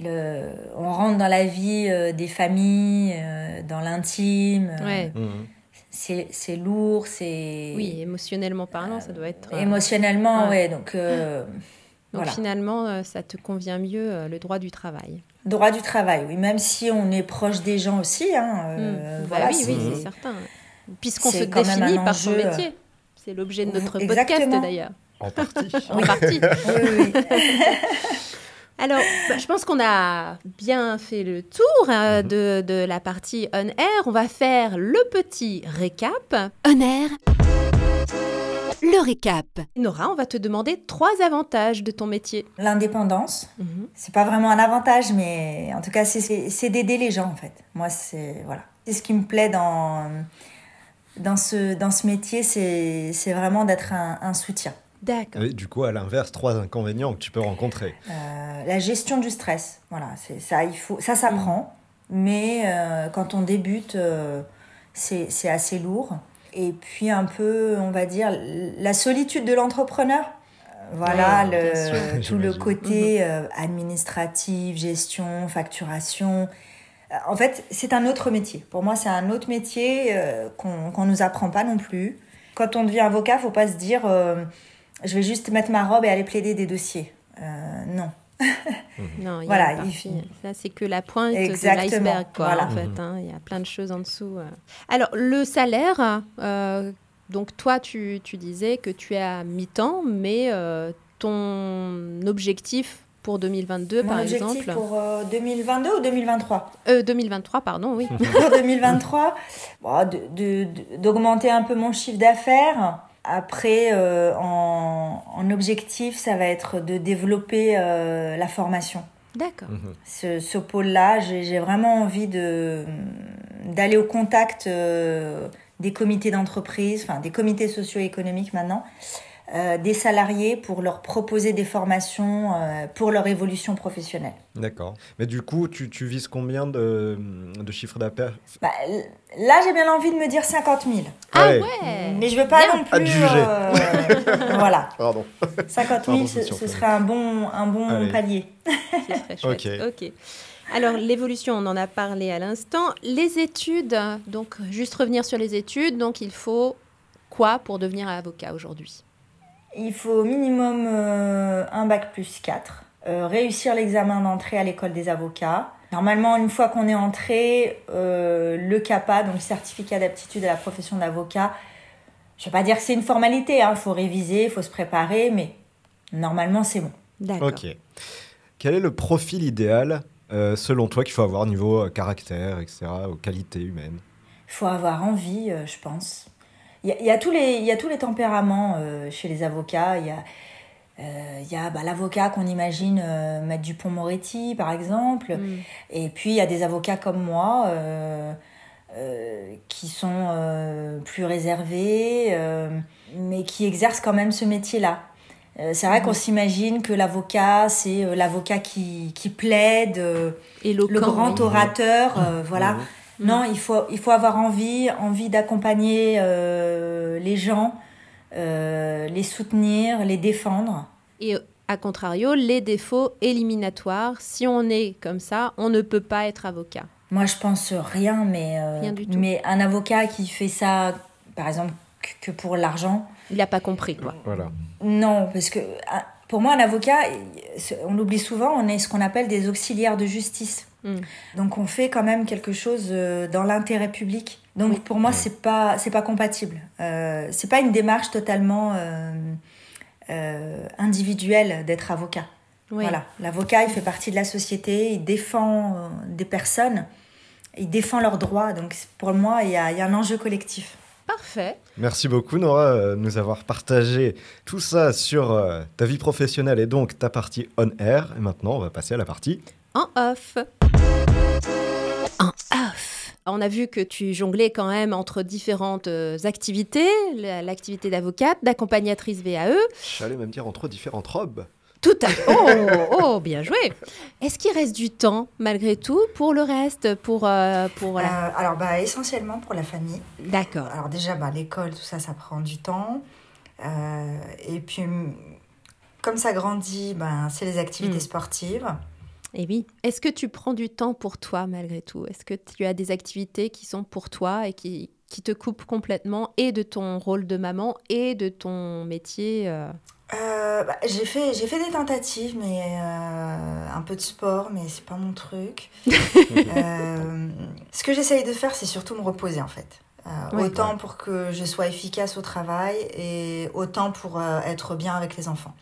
le, on rentre dans la vie euh, des familles, euh, dans l'intime. euh, Ouais. Mhm. C'est c'est lourd, c'est. Oui, émotionnellement parlant, ça doit être. euh, Émotionnellement, Ouais. ouais. donc, euh, Donc voilà. finalement, ça te convient mieux le droit du travail. Droit du travail, oui. Même si on est proche des gens aussi. Hein, voilà, bah oui, oui, c'est- certain. Puisqu'on c'est se définit par son métier. C'est l'objet de notre Exactement. podcast d'ailleurs, En partie. en partie. (laughs) Oui, oui, oui. (laughs) Alors, bah, je pense qu'on a bien fait le tour euh, Mhm. de, de la partie on air. On va faire le petit récap. On air. Le récap. Nora, on va te demander trois avantages de ton métier. L'indépendance, Mhm. c'est pas vraiment un avantage, mais en tout cas, c'est- d'aider les gens en fait. Moi, c'est voilà. C'est ce qui me plaît dans, dans, ce, dans ce métier, c'est c'est vraiment d'être un, un soutien. D'accord. Et du coup, à l'inverse, trois inconvénients que tu peux rencontrer. Euh, la gestion du stress, voilà, c'est ça, il faut, ça s'apprend, mais euh, quand on débute, euh, c'est c'est assez lourd. Et puis un peu, on va dire, la solitude de l'entrepreneur. Euh, Voilà, Ouais, sûr. (laughs) tout le côté euh, administratif, gestion, facturation. En fait, c'est un autre métier. Pour moi, c'est un autre métier euh, qu'on qu'on nous apprend pas non plus. Quand on devient avocat, faut pas se dire euh, je vais juste mettre ma robe et aller plaider des dossiers. Euh, non. (laughs) Non, il y a Voilà, il finit. Ça, c'est que la pointe Exactement, de l'iceberg, quoi, voilà. en fait. Mhm. hein. Il y a plein de choses en dessous. euh. Alors, le salaire, euh, donc toi, tu, tu disais que tu es à mi-temps, mais euh, ton objectif pour 2002 Mon par objectif exemple pour euh, 2022 ou 2023 Euh, 2023, pardon, oui. (laughs) Pour 2023, bon, d'augmenter un peu mon chiffre d'affaires. Après, euh, en, en objectif, ça va être de développer euh, la formation. D'accord. Ce, ce pôle-là, j'ai vraiment envie de d'aller au contact euh, des comités d'entreprise, enfin des comités socio-économiques maintenant, euh, des salariés pour leur proposer des formations euh, pour leur évolution professionnelle. D'accord. Mais du coup, tu, tu vises combien de, de chiffre d'affaires? Bah, là, j'ai bien envie de me dire 50 000. Ah Ouais. ouais Mais je veux pas Bien. non plus. Euh, (laughs) voilà. Pardon. 50 000, Pardon, ce, serait un bon, un bon Allez. palier. (laughs) Ce serait chouette. Ok. ok. Alors, l'évolution, on en a parlé à l'instant. Les études, donc juste revenir sur les études. Donc, il faut quoi pour devenir avocat aujourd'hui? Il faut au minimum euh, un bac plus 4. euh, réussir l'examen d'entrée à l'école des avocats. Normalement, une fois qu'on est entré, euh, le CAPA, donc le certificat d'aptitude à la profession d'avocat, je vais pas dire que c'est une formalité, il faut réviser, il faut se préparer, mais normalement c'est bon. D'accord. Ok. Quel est le profil idéal, euh, selon toi, qu'il faut avoir au niveau euh, caractère, etc., aux qualités humaines? Il faut avoir envie, euh, je pense. Il y a, il y a tous les, il y a tous les tempéraments euh, chez les avocats. Il y a, euh, y a bah, l'avocat qu'on imagine euh, Maître Dupont-Moretti, par exemple. Mm. Et puis, il y a des avocats comme moi euh, euh, qui sont plus réservés, mais qui exercent quand même ce métier-là. C'est vrai qu'on s'imagine que l'avocat, c'est l'avocat qui, qui plaide, Éloquent, le grand oui. orateur, euh, voilà. Non, il faut, il faut avoir envie, envie d'accompagner euh, les gens, euh, les soutenir, les défendre. Et à contrario, les défauts éliminatoires, si on est comme ça, on ne peut pas être avocat. Moi, je pense rien, mais, euh, Rien du tout. mais un avocat qui fait ça, par exemple, que- pour l'argent, Il n'a pas compris, quoi. Voilà. non, parce que ah, pour moi, un avocat, on l'oublie souvent, on est ce qu'on appelle des auxiliaires de justice. Mm. Donc, on fait quand même quelque chose euh, dans l'intérêt public. Donc, pour moi, c'est pas, c'est pas compatible. Euh, c'est pas une démarche totalement euh, euh, individuelle d'être avocat. Oui. Voilà, l'avocat, il fait partie de la société, il défend des personnes, il défend leurs droits. Donc, pour moi, il y a, il y a un enjeu collectif. Parfait. Merci beaucoup, Nora, euh, de nous avoir partagé tout ça sur euh, ta vie professionnelle et donc ta partie on-air. Et maintenant, on va passer à la partie. En off. En off. On a vu que tu jonglais quand même entre différentes euh, activités, la- l'activité d'avocate, d'accompagnatrice VAE. J'allais même dire entre différentes robes. Tout à Oh, oh, bien joué. Est-ce qu'il reste du temps, malgré tout, pour le reste Pour, euh, pour. Euh, alors, bah, essentiellement pour la famille. D'accord. Alors déjà, bah, l'école, tout ça, ça prend du temps. Euh, et puis, mm, comme ça grandit, ben, c'est les activités Mm. sportives. Et oui. Est-ce que tu prends du temps pour toi, malgré tout? Est-ce que tu as des activités qui sont pour toi et qui, qui te coupent complètement et de ton rôle de maman et de ton métier euh, bah, j'ai fait, j'ai fait des tentatives, mais euh, un peu de sport, mais c'est pas mon truc. (laughs) Euh, ce que j'essaye de faire, c'est surtout me reposer en fait. Ouais. autant pour que je sois efficace au travail et autant pour être bien avec les enfants.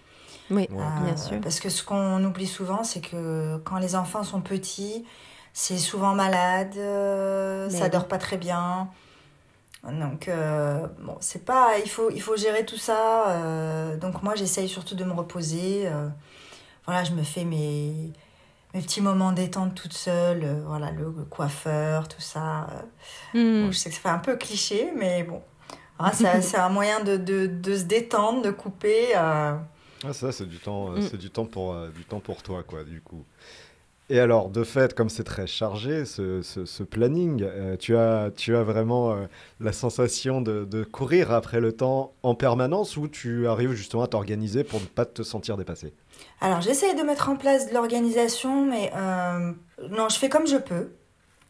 Oui, bien sûr. Parce que ce qu'on oublie souvent, c'est que quand les enfants sont petits, c'est souvent malade, ça dort pas très bien. Donc, euh, bon, c'est pas. Il faut, il faut gérer tout ça. euh, donc, moi, j'essaye surtout de me reposer. euh, voilà, je me fais mes, mes petits moments détente toute seule. euh, voilà, le, le coiffeur, tout ça. Bon, je sais que ça fait un peu cliché, mais bon. Hein, c'est (laughs) c'est un moyen de, de, de se détendre, de couper. euh. Ah, ça, c'est du temps, euh, Mm. c'est du temps pour, euh, du temps pour toi, quoi, du coup. Et alors, de fait, comme c'est très chargé, ce, ce- ce planning, euh, tu, as, tu as vraiment euh, la sensation de, de courir après le temps en permanence ou tu arrives justement à t'organiser pour ne pas te sentir dépassé? Alors, j'essaye de mettre en place de l'organisation, mais euh, non, je fais comme je peux.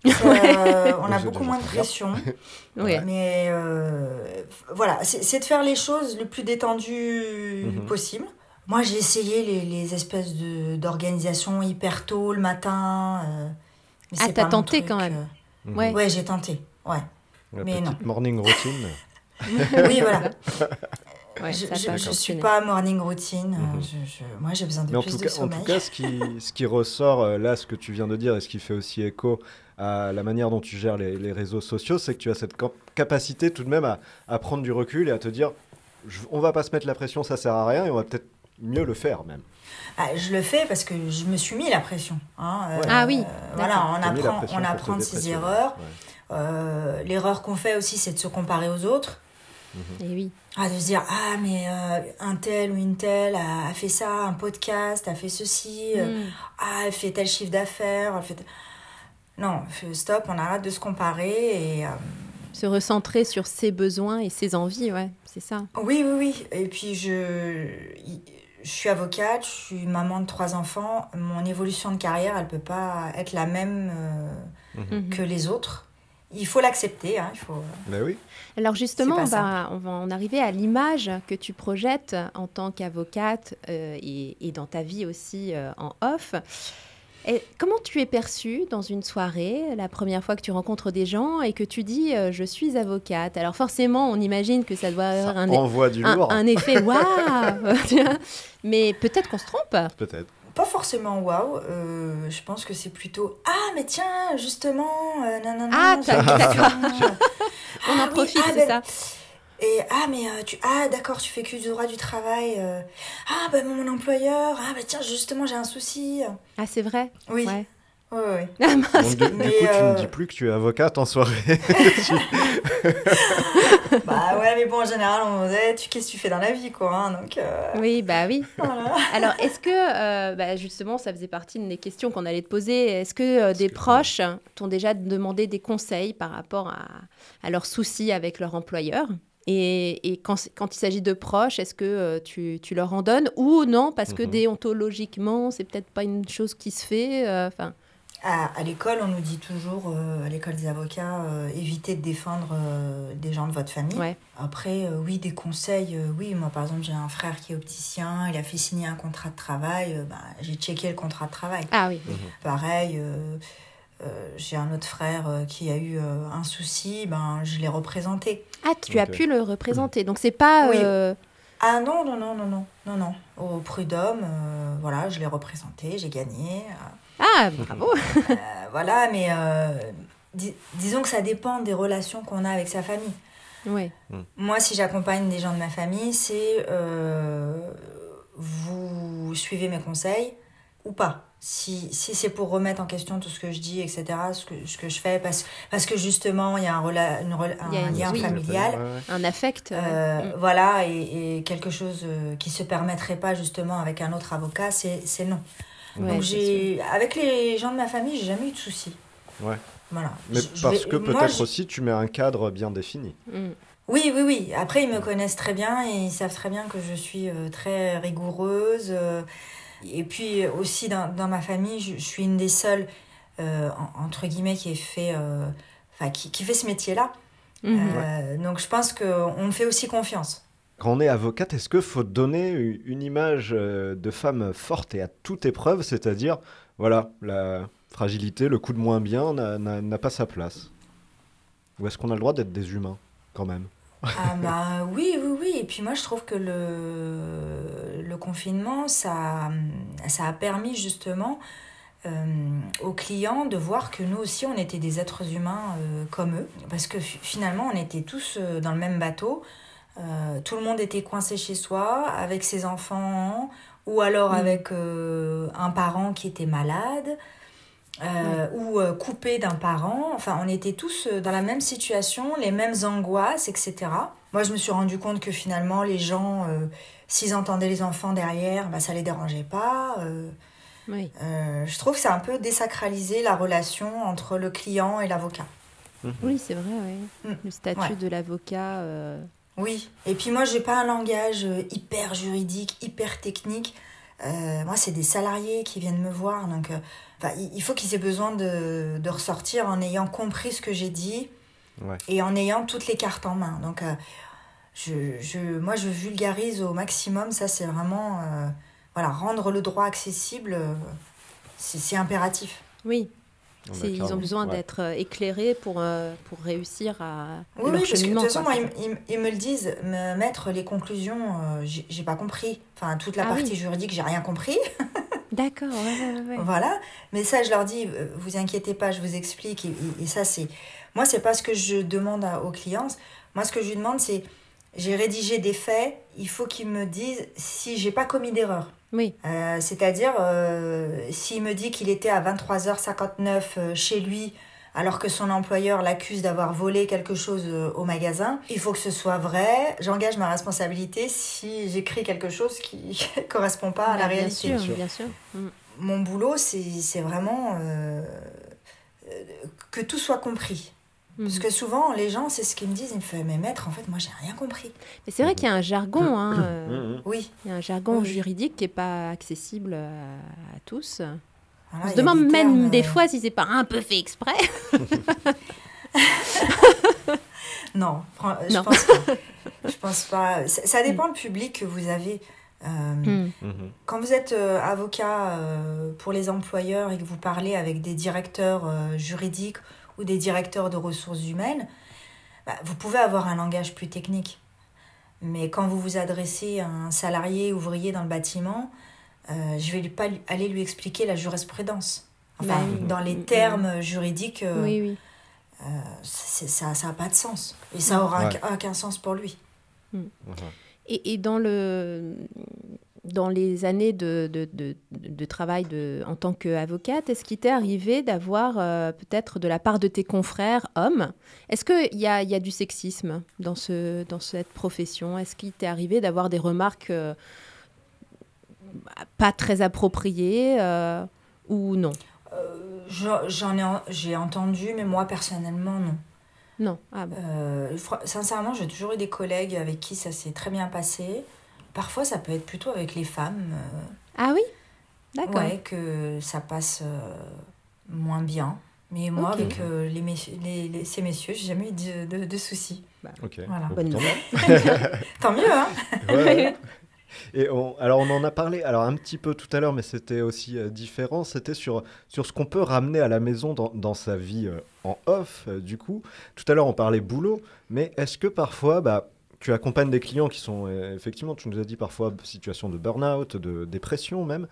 (laughs) Euh, on a beaucoup moins de pression. (laughs) Oui. Mais euh, voilà, c'est c'est de faire les choses le plus détendu Mhm. possible. Moi, j'ai essayé les, les espèces de- d'organisation hyper tôt le matin. euh, mais Ah, t'as tenté truc, quand même. euh. Ouais. Ouais, j'ai tenté. Ouais. La Mais petite non. morning routine. (laughs) Oui, voilà. (laughs) Ouais, je je suis pas morning routine. euh, Mhm. je- je- moi, j'ai besoin de Mais en plus tout, de cas, en sommeil. tout cas, ce qui, (laughs) ce qui ressort euh, là, ce que tu viens de dire et ce qui fait aussi écho à la manière dont tu gères les, les réseaux sociaux, c'est que tu as cette cap- capacité tout de même à, à prendre du recul et à te dire je- on va pas se mettre la pression, ça sert à rien et on va peut-être mieux le faire même. Ah, je le fais parce que je me suis mis la pression. hein, euh, Ah oui, voilà, on apprend, on apprend de ses erreurs. Ouais. Euh, L'erreur qu'on fait aussi, c'est de se comparer aux autres. Et oui. Ah, de se dire, ah, mais euh, un tel ou une telle a, a fait ça, un podcast, a fait ceci, Mm. ah, elle fait tel chiffre d'affaires. fait Non, stop, on arrête de se comparer. Et, euh, Se recentrer sur ses besoins et ses envies, ouais, c'est ça. Oui, oui, oui. Et puis, je, je suis avocate, je suis maman de trois enfants. Mon évolution de carrière, elle peut pas être la même euh, Mhm. que les autres. Il faut l'accepter. Hein, il faut... Ben oui. Alors justement, on va, on va en arriver à l'image que tu projettes en tant qu'avocate euh, et, et dans ta vie aussi euh, en off. Et comment tu es perçue dans une soirée, la première fois que tu rencontres des gens et que tu dis euh, je suis avocate? Alors forcément, on imagine que ça doit avoir Ça un, envoie du un- lourd, un effet (laughs) waouh Mais peut-être qu'on se trompe. peut-être. Pas forcément waouh. euh, je pense que c'est plutôt Ah, mais tiens, justement, euh, non, non, non. Ah, d'accord. (laughs) On Ah en oui, profite, ah, c'est ben, ça Et ah, mais euh, tu. Ah, d'accord, tu fais que du droit du travail. euh. Ah, ben mon employeur. Ah, bah tiens, justement, j'ai un souci. Ah, c'est vrai? Oui. Ouais. Oui, oui. (laughs) Ah, mince. Donc, du, coup, tu euh, ne dis plus que tu es avocate en soirée. (laughs) bah ouais, mais bon, en général, on disait, tu qu'est-ce que tu fais dans la vie, quoi. hein, donc, euh, Oui, bah oui. voilà. (laughs) Alors, est-ce que, euh, bah, justement, ça faisait partie de des questions qu'on allait te poser, est-ce que euh, des que- proches t'ont déjà demandé des conseils par rapport à, à leurs soucis avec leur employeur? Et, et quand, il s'agit de proches, est-ce que euh, tu, tu leur en donnes ou non? Parce que Mhm. déontologiquement, c'est peut-être pas une chose qui se fait. euh, À, à l'école, on nous dit toujours, euh, à l'école des avocats, euh, évitez de défendre euh, des gens de votre famille. ouais. Après, euh, oui, des conseils. euh, oui, moi, par exemple, j'ai un frère qui est opticien, il a fait signer un contrat de travail. euh, bah, j'ai checké le contrat de travail. Ah oui. Pareil, euh, euh, j'ai un autre frère euh, qui a eu euh, un souci, ben, je l'ai représenté. Ah, tu as Ok. pu le représenter. Donc, c'est pas. Oui. euh, Ah non, non, non, non, non, non, non. Au prud'homme, euh, voilà, je l'ai représenté, j'ai gagné. euh, Ah, bravo. euh, voilà, mais euh, dis- disons que ça dépend des relations qu'on a avec sa famille. ouais. Moi, si j'accompagne des gens de ma famille, c'est euh, vous suivez mes conseils ou pas. Si, si c'est pour remettre en question tout ce que je dis, etc., ce que, ce que je fais, parce, parce que justement, il y a un, rela- une rela- Il y a un une- lien oui. familial. Un affect. Euh, Mm. Voilà, et, et quelque chose euh, qui se permettrait pas justement avec un autre avocat, c'est c'est non. Ouais, Donc j'ai, avec les gens de ma famille, j'ai jamais eu de soucis. Ouais. Voilà. Mais Je- je parce vais- que peut-être aussi tu mets un cadre bien défini. Mm. Oui, oui, oui. Après, ils me connaissent très bien et ils savent très bien que je suis euh, très rigoureuse. euh, et puis euh, aussi dans, dans ma famille, je, je suis une des seules, euh, en- entre guillemets, qui, est fait, euh, enfin, qui, qui fait ce métier-là. Mhm. Euh, Donc je pense qu'on me fait aussi confiance. Quand on est avocate, est-ce qu'il faut donner une image de femme forte et à toute épreuve, c'est-à-dire, voilà, la fragilité, le coup de moins bien n'a pas sa place? Ou est-ce qu'on a le droit d'être des humains, quand même? Ah (laughs) bah oui, oui, oui. Et puis moi, je trouve que le, le confinement, ça, ça a permis justement euh, aux clients de voir que nous aussi, on était des êtres humains euh, comme eux. Parce que fi- finalement, on était tous euh, dans le même bateau. Tout le monde était coincé chez soi, avec ses enfants, ou alors Mm. avec un parent qui était malade. Euh, ou euh, coupé d'un parent. Enfin, on était tous euh, dans la même situation, les mêmes angoisses, etc. Moi, je me suis rendu compte que finalement, les gens, euh, s'ils entendaient les enfants derrière, bah, ça les dérangeait pas. euh, Oui. euh, je trouve que c'est un peu désacralisé la relation entre le client et l'avocat. Oui, c'est vrai, oui. Mm. Le statut Ouais. de l'avocat. euh, Oui. Et puis moi, j'ai pas un langage hyper juridique, hyper technique. Euh, moi, c'est des salariés qui viennent me voir. Donc, euh, enfin, il faut qu'ils aient besoin de, de ressortir en ayant compris ce que j'ai dit Ouais. et en ayant toutes les cartes en main. Donc, euh, je, je, moi, je vulgarise au maximum. Ça, c'est vraiment... euh, voilà, rendre le droit accessible, euh, c'est c'est impératif. Oui. C'est- ils ont besoin d'être euh, éclairés pour, euh, pour réussir à Oui, leur oui, parce que de toute façon, moi, ils, ils- ils me le disent, me mettre les conclusions, euh, j'ai pas compris. Enfin, toute la Ah oui. partie juridique, j'ai rien compris. (laughs) D'accord, ouais, ouais, ouais. Voilà. Mais ça, je leur dis, euh, vous inquiétez pas, je vous explique. Et, et- et ça, c'est. Moi, c'est pas ce que je demande à- aux clients. Moi, ce que je lui demande, c'est j'ai rédigé des faits, il faut qu'ils me disent si j'ai pas commis d'erreur. Oui, Euh, C'est-à-dire, euh, s'il me dit qu'il était à 23h59 euh, chez lui, alors que son employeur l'accuse d'avoir volé quelque chose euh, au magasin, il faut que ce soit vrai. J'engage ma responsabilité si j'écris quelque chose qui ne (laughs) correspond pas à la Bah, bien réalité. sûr, bien sûr. Mm. Mon boulot, c'est c'est vraiment euh, que tout soit compris. Parce Mhm. que souvent, les gens, c'est ce qu'ils me disent. Ils me font, mais maître, en fait, moi, j'ai rien compris. Mais c'est vrai qu'il y a un jargon, hein, (coughs) euh, Mhm. Oui. il y a un jargon Oui. juridique qui n'est pas accessible à, à tous. Voilà, On il y se demande des même termes, des euh, fois si c'est pas un peu fait exprès. (laughs) Non, fran- je Non. pense pas. (laughs) je pense pas. Ça, ça dépend le public que vous avez. Euh, Mm. Mhm. Quand vous êtes euh, avocat euh, pour les employeurs et que vous parlez avec des directeurs euh, juridiques ou des directeurs de ressources humaines, bah, vous pouvez avoir un langage plus technique. Mais quand vous vous adressez à un salarié ouvrier dans le bâtiment, euh, je vais lui pas lui- aller lui expliquer la jurisprudence. Enfin, Bah dans les Mm, mm. termes juridiques, euh, Oui, oui. euh, ça n'a pas de sens. Et ça aura Ouais. aucun- aucun sens pour lui. Mhm. Et, et dans, le, dans les années de, de, de, de travail en tant qu'avocate, est-ce qu'il t'est arrivé d'avoir euh, peut-être de la part de tes confrères hommes, est-ce qu'il y a, y a du sexisme dans, ce, dans cette profession? Est-ce qu'il t'est arrivé d'avoir des remarques euh, pas très appropriées euh, ou non? J'en ai, j'ai entendu, mais moi personnellement, non. Non. Ah bon. Sincèrement, j'ai toujours eu des collègues avec qui ça s'est très bien passé. Parfois, ça peut être plutôt avec les femmes. euh, Ah oui? D'accord. ouais, que ça passe euh, moins bien. Mais moi, Ok. avec euh, les messieurs, les, les- ces messieurs, j'ai jamais eu de, de, de soucis. Ok. Voilà. Bon, Bonne tant nouvelle. (laughs) Tant mieux, hein (laughs) ouais. Et on, alors on en a parlé alors un petit peu tout à l'heure, mais c'était aussi euh, différent. C'était sur, sur ce qu'on peut ramener à la maison dans, dans sa vie euh, en off. euh, du coup, tout à l'heure on parlait boulot, mais est-ce que parfois, bah, tu accompagnes des clients qui sont euh, effectivement, tu nous as dit parfois situation de burn-out, de dépression même.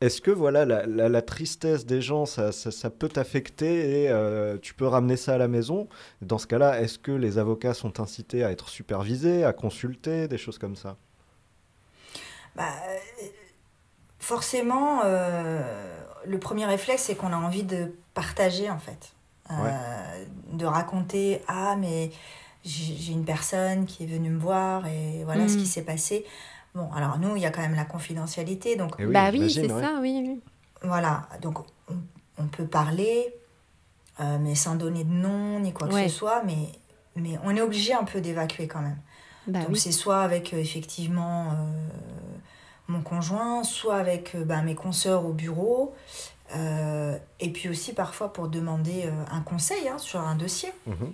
Est-ce que voilà la, la- la tristesse des gens, ça, ça- ça peut t'affecter et euh, tu peux ramener ça à la maison? Dans ce cas-là, est-ce que les avocats sont incités à être supervisés, à consulter, des choses comme ça? Bah, euh, forcément, euh, le premier réflexe, c'est qu'on a envie de partager, en fait. Euh, De raconter, ah, mais j'ai une personne qui est venue me voir et voilà Mm. ce qui s'est passé. Bon, alors nous, il y a quand même la confidentialité, donc Eh oui, bah oui, c'est ouais. ça, oui. oui. voilà. Donc on, on peut parler, euh, mais sans donner de nom ni quoi que Ouais. ce soit, mais, mais on est obligé un peu d'évacuer quand même. Bah Donc oui. c'est soit avec euh, effectivement euh, mon conjoint, soit avec euh, bah, mes consoeurs au bureau, euh, et puis aussi parfois pour demander euh, un conseil hein, sur un dossier, Mhm.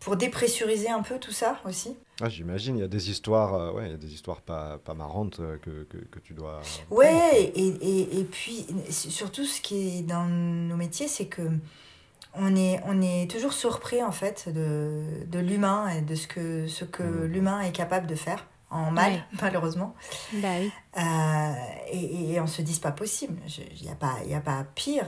Pour dépressuriser un peu tout ça aussi? Ah, J'imagine, il y a des histoires, euh, ouais, il y a des histoires pas, pas marrantes euh, que, que, que tu dois. Ouais, et, et, et puis surtout ce qui est dans nos métiers, c'est que on est, on est toujours surpris en fait de, de l'humain et de ce que, ce que Mhm. l'humain est capable de faire en mal, Ouais. (laughs) malheureusement. Bah oui. Euh, et, et on se dit, c'est pas possible. Il n'y a, pas- y a pas pire.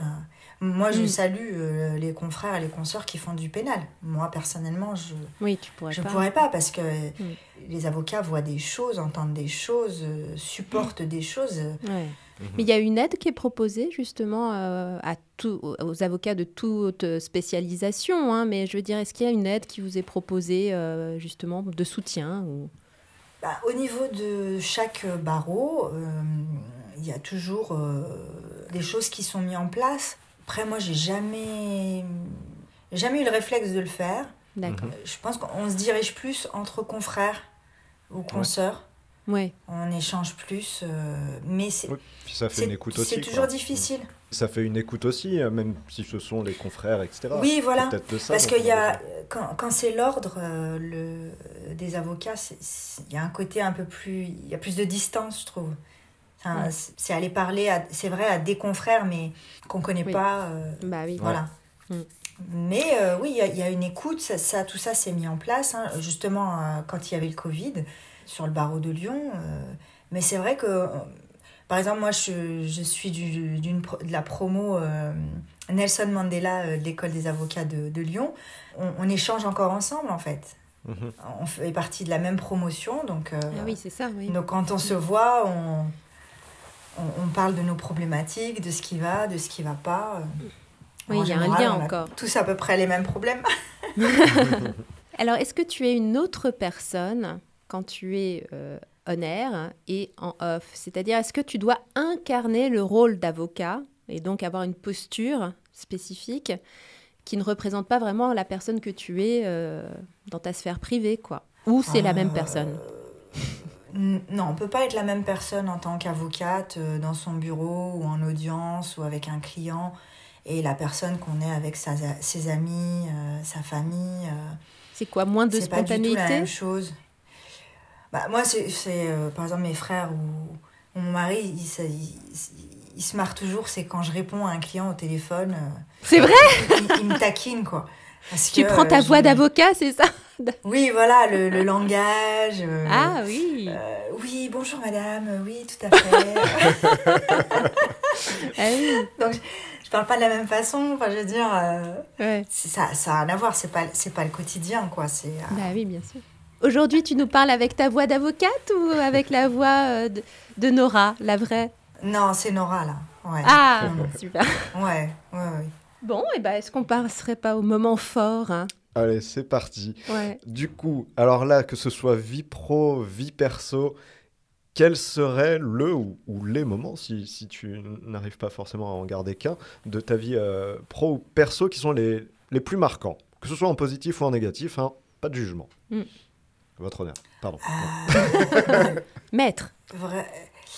Moi, je Mm. salue euh, les confrères et les consoeurs qui font du pénal. Moi, personnellement, je Oui, tu pourrais je pas. pourrais pas parce que Mm. les avocats voient des choses, entendent des choses, euh, supportent des choses. Ouais. Mhm. Mais il y a une aide qui est proposée justement euh, à tout, aux avocats de toute spécialisation. hein, mais je veux dire, est-ce qu'il y a une aide qui vous est proposée euh, justement de soutien ou... Bah, au niveau de chaque barreau, euh, il y a toujours euh, des choses qui sont mises en place. Après, moi, j'ai jamais, jamais eu le réflexe de le faire. D'accord. Je pense qu'on se dirige plus entre confrères ou consoeurs. Ouais. On échange plus, euh, mais c'est Oui, Puis ça fait c'est- une écoute aussi. c'est quoi. toujours difficile. Ça fait une écoute aussi, euh, même si ce sont les confrères, etc. Oui, voilà. De ça Parce qu'il y a, quand, quand c'est l'ordre euh, le, des avocats, il y a un côté un peu plus, il y a plus de distance, je trouve. Enfin, Mm. c'est- aller parler, c'est vrai, à des confrères, mais qu'on connaît Oui. pas. euh, Bah oui. Voilà. Mm. Mais euh, oui, il y a- il y, a une écoute, ça, ça- tout ça s'est mis en place, hein, justement euh, quand il y avait le Covid sur le barreau de Lyon. euh, mais c'est vrai que, euh, par exemple, moi je, je suis du, d'une pro- de la promo euh, Nelson Mandela euh, de l'école des avocats de, de Lyon. On, on échange encore ensemble en fait. Mhm. On fait partie de la même promotion, donc, euh, Ah oui, c'est ça, oui. donc quand on se voit, on, on, on parle de nos problématiques, de ce qui va, de ce qui va pas. euh. Oui, il y a un lien on a encore. Tous à peu près les mêmes problèmes. (laughs) Alors, est-ce que tu es une autre personne quand tu es euh, on air et en off? C'est-à-dire, est-ce que tu dois incarner le rôle d'avocat et donc avoir une posture spécifique qui ne représente pas vraiment la personne que tu es euh, dans ta sphère privée, quoi? Ou c'est la même Euh, personne? N- Non, on peut pas être la même personne en tant qu'avocate euh, dans son bureau ou en audience ou avec un client et la personne qu'on est avec sa- ses amis, euh, sa famille. euh, C'est quoi Moins de c'est pas du tout la spontanéité même chose. Bah, moi, c'est euh, par exemple mes frères ou, ou mon mari, il, se- il- il se marre toujours, c'est quand je réponds à un client au téléphone. C'est vrai? il, me taquine, quoi. Parce Tu que, prends ta voix d'avocat, c'est ça? Oui, voilà, le, le langage. euh, Ah oui euh, oui, bonjour madame, euh, oui, tout à fait. (laughs) Ah oui je parle pas de la même façon, enfin, je veux dire, euh, ouais. ça, ça a rien à voir, c'est pas, c'est pas le quotidien, quoi. C'est, Bah oui, bien sûr. Aujourd'hui, tu nous parles avec ta voix d'avocate ou avec la voix de, de Nora, la vraie? Non, c'est Nora, là. Ouais. Ah, (laughs) super. Ouais, ouais, ouais. Bon, et ben, est-ce qu'on passerait pas au moment fort hein? Allez, c'est parti. Ouais. Du coup, alors là, que ce soit vie pro, vie perso, quel serait le ou, ou les moments, si, si tu n'arrives pas forcément à en garder qu'un, de ta vie euh, pro ou perso qui sont les, les plus marquants? Que ce soit en positif ou en négatif, hein, pas de jugement. Mm. Votre honneur, pardon. Euh, (laughs) (laughs) Maître vrai-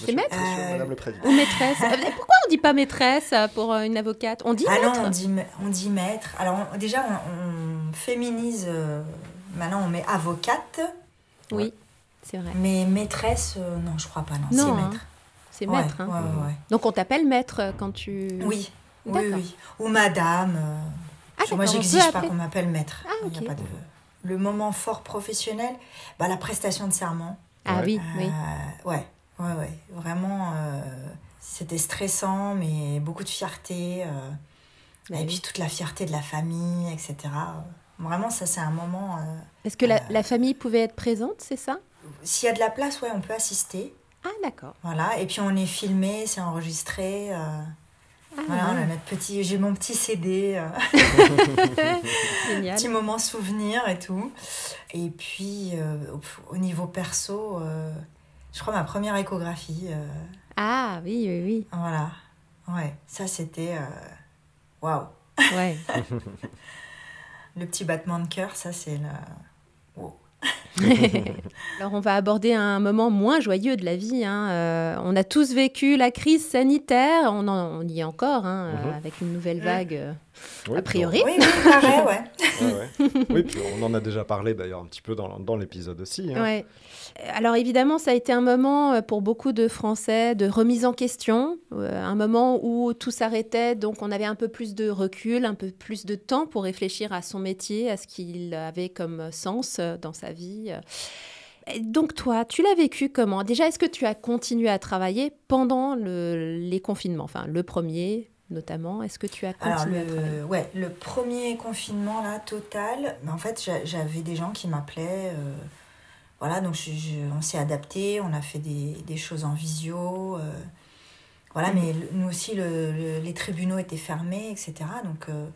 C'est maître Monsieur, Euh, Madame le Président. ou maîtresse (laughs) Pourquoi on dit pas maîtresse euh, pour euh, une avocate? On dit Ah non, maître on dit, on dit maître. Alors, on- déjà, on, on féminise. euh, maintenant, on met avocate, Oui, c'est vrai. mais maîtresse, euh, non, je crois pas, non. Non, c'est hein. maître. C'est Ouais, maître. hein. ouais, ouais, ouais. Donc on t'appelle maître quand tu... Oui, oui, D'accord. oui. Ou madame. euh, Ah, Moi, j'exige pas qu'on m'appelle maître. Ah, Il y a pas de... Le moment fort professionnel, bah, la prestation de serment. Ah Ouais. oui, Euh, oui. ouais, ouais, ouais. Vraiment, euh, c'était stressant, mais beaucoup de fierté. euh, Bah et oui. puis toute la fierté de la famille, etc. Vraiment, ça, c'est un moment. euh, Est-ce que la, la famille pouvait être présente, c'est ça? S'il y a de la place, ouais, on peut assister. Ah d'accord. Voilà. Et puis on est filmé, c'est enregistré. euh, Ah, voilà, on a ouais. notre petit, j'ai mon petit CD, euh, (laughs) (laughs) petit moment souvenir et tout. Et puis euh, au, au niveau perso, euh, je crois ma première échographie. euh, Ah oui, oui, oui. voilà. Ouais, ça c'était. euh, Waouh! Ouais. (laughs) Le petit battement de cœur, ça c'est le. Wow. (laughs) Alors on va aborder un moment moins joyeux de la vie. hein. Euh, on a tous vécu la crise sanitaire, on, en- on y est encore, hein, euh, Mhm. avec une nouvelle vague. euh, Oui, a priori. Oui, oui, pareil, ouais. puis (laughs) on- ouais, ouais. Oui, puis on en a déjà parlé d'ailleurs un petit peu dans, dans l'épisode aussi. hein. Ouais. Alors évidemment, ça a été un moment euh, pour beaucoup de Français de remise en question, euh, un moment où tout s'arrêtait, donc on avait un peu plus de recul, un peu plus de temps pour réfléchir à son métier, à ce qu'il avait comme sens euh, dans sa vie. Et Donc toi, tu l'as vécu comment? Déjà, est-ce que tu as continué à travailler pendant le- les confinements? Enfin, le premier notamment, est-ce que tu as Alors, continué à travailler? le, ouais, le premier confinement, là, total, mais en fait, j'a- j'avais des gens qui m'appelaient. euh, voilà, donc je- je- on s'est adapté, on a fait des, des choses en visio. euh, voilà, mais le- nous aussi, le- le- les tribunaux étaient fermés, etc. Donc, euh,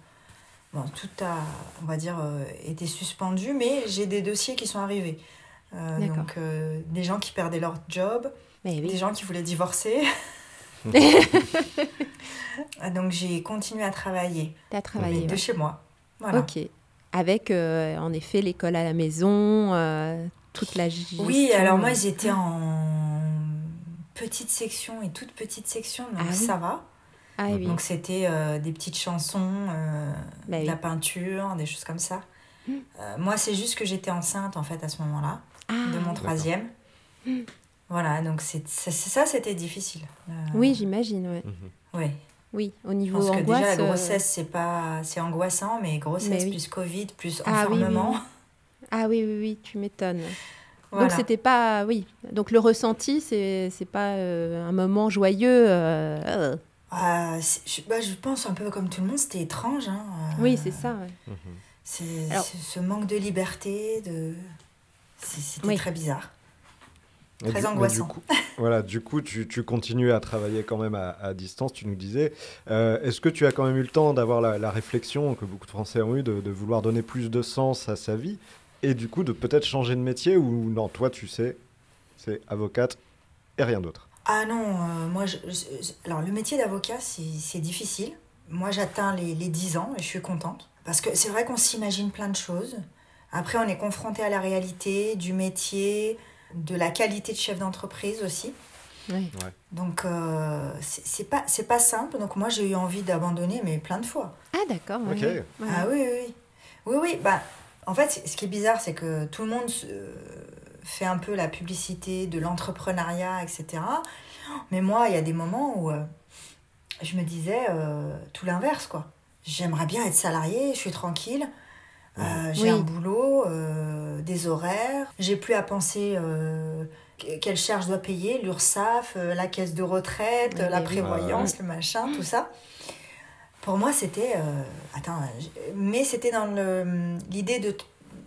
bon, tout a, on va dire, euh, été suspendu, mais j'ai des dossiers qui sont arrivés. Euh, donc, euh, des gens qui perdaient leur job, Mais des gens qui voulaient divorcer. (laughs) donc, j'ai continué à travailler. Tu as Mais travaillé. de ouais. chez moi. Voilà. Ok. Avec, euh, en effet, l'école à la maison, euh, toute la gestion. Oui, alors moi j'étais en petite section et toute petite section, donc Ah oui. ça va. Ah oui. Donc c'était euh, des petites chansons, euh, Bah de oui. la peinture, des choses comme ça. Mm. Euh, moi c'est juste que j'étais enceinte en fait à ce moment-là, Ah, de mon troisième. Voilà, donc c'est ça c'était difficile. Euh, Oui, j'imagine. Ouais. Mhm. Oui, Oui, au niveau pense que angoisse. déjà la euh, grossesse c'est pas c'est angoissant, mais grossesse Mais oui. plus Covid plus Ah oui, oui, enfermement. oui. Ah oui, oui, oui, tu m'étonnes. Voilà. Donc c'était pas, oui. Donc le ressenti, c'est c'est pas euh, un moment joyeux. Euh, c'est- je, bah, je pense un peu comme tout le monde, c'était étrange. Hein. euh, Oui, c'est ça. ouais. C'est Alors- ce manque de liberté, de c'était Oui. très bizarre. Et Très du- angoissant. Du coup, (laughs) voilà, du coup, tu, tu continues à travailler quand même à, à distance, tu nous disais. Euh, Est-ce que tu as quand même eu le temps d'avoir la, la réflexion que beaucoup de Français ont eu de, de vouloir donner plus de sens à sa vie et du coup de peut-être changer de métier ou non, toi tu sais, c'est avocate et rien d'autre? Ah non, euh, moi, je, je- alors le métier d'avocat, c'est c'est difficile. Moi, j'atteins les, les 10 ans et je suis contente. Parce que c'est vrai qu'on s'imagine plein de choses. Après, on est confronté à la réalité du métier, de la qualité de chef d'entreprise aussi. Oui. Donc, euh, c'est c'est pas, c'est pas simple. Donc, moi, j'ai eu envie d'abandonner, mais plein de fois. Ah d'accord. Ouais. Ah oui, oui, oui. Oui, oui. Bah, en fait, ce qui est bizarre, c'est que tout le monde euh, fait un peu la publicité de l'entrepreneuriat, etc. Mais moi, il y a des moments où euh, je me disais euh, tout l'inverse, quoi. J'aimerais bien être salarié, je suis tranquille. euh, j'ai Oui. un boulot, euh, des horaires. J'ai plus à penser euh, que- quelle charge je dois payer, l'URSSAF, euh, la caisse de retraite, Oui, la prévoyance, le machin, tout ça. Pour moi, c'était. euh, attends, mais c'était dans le- l'idée de,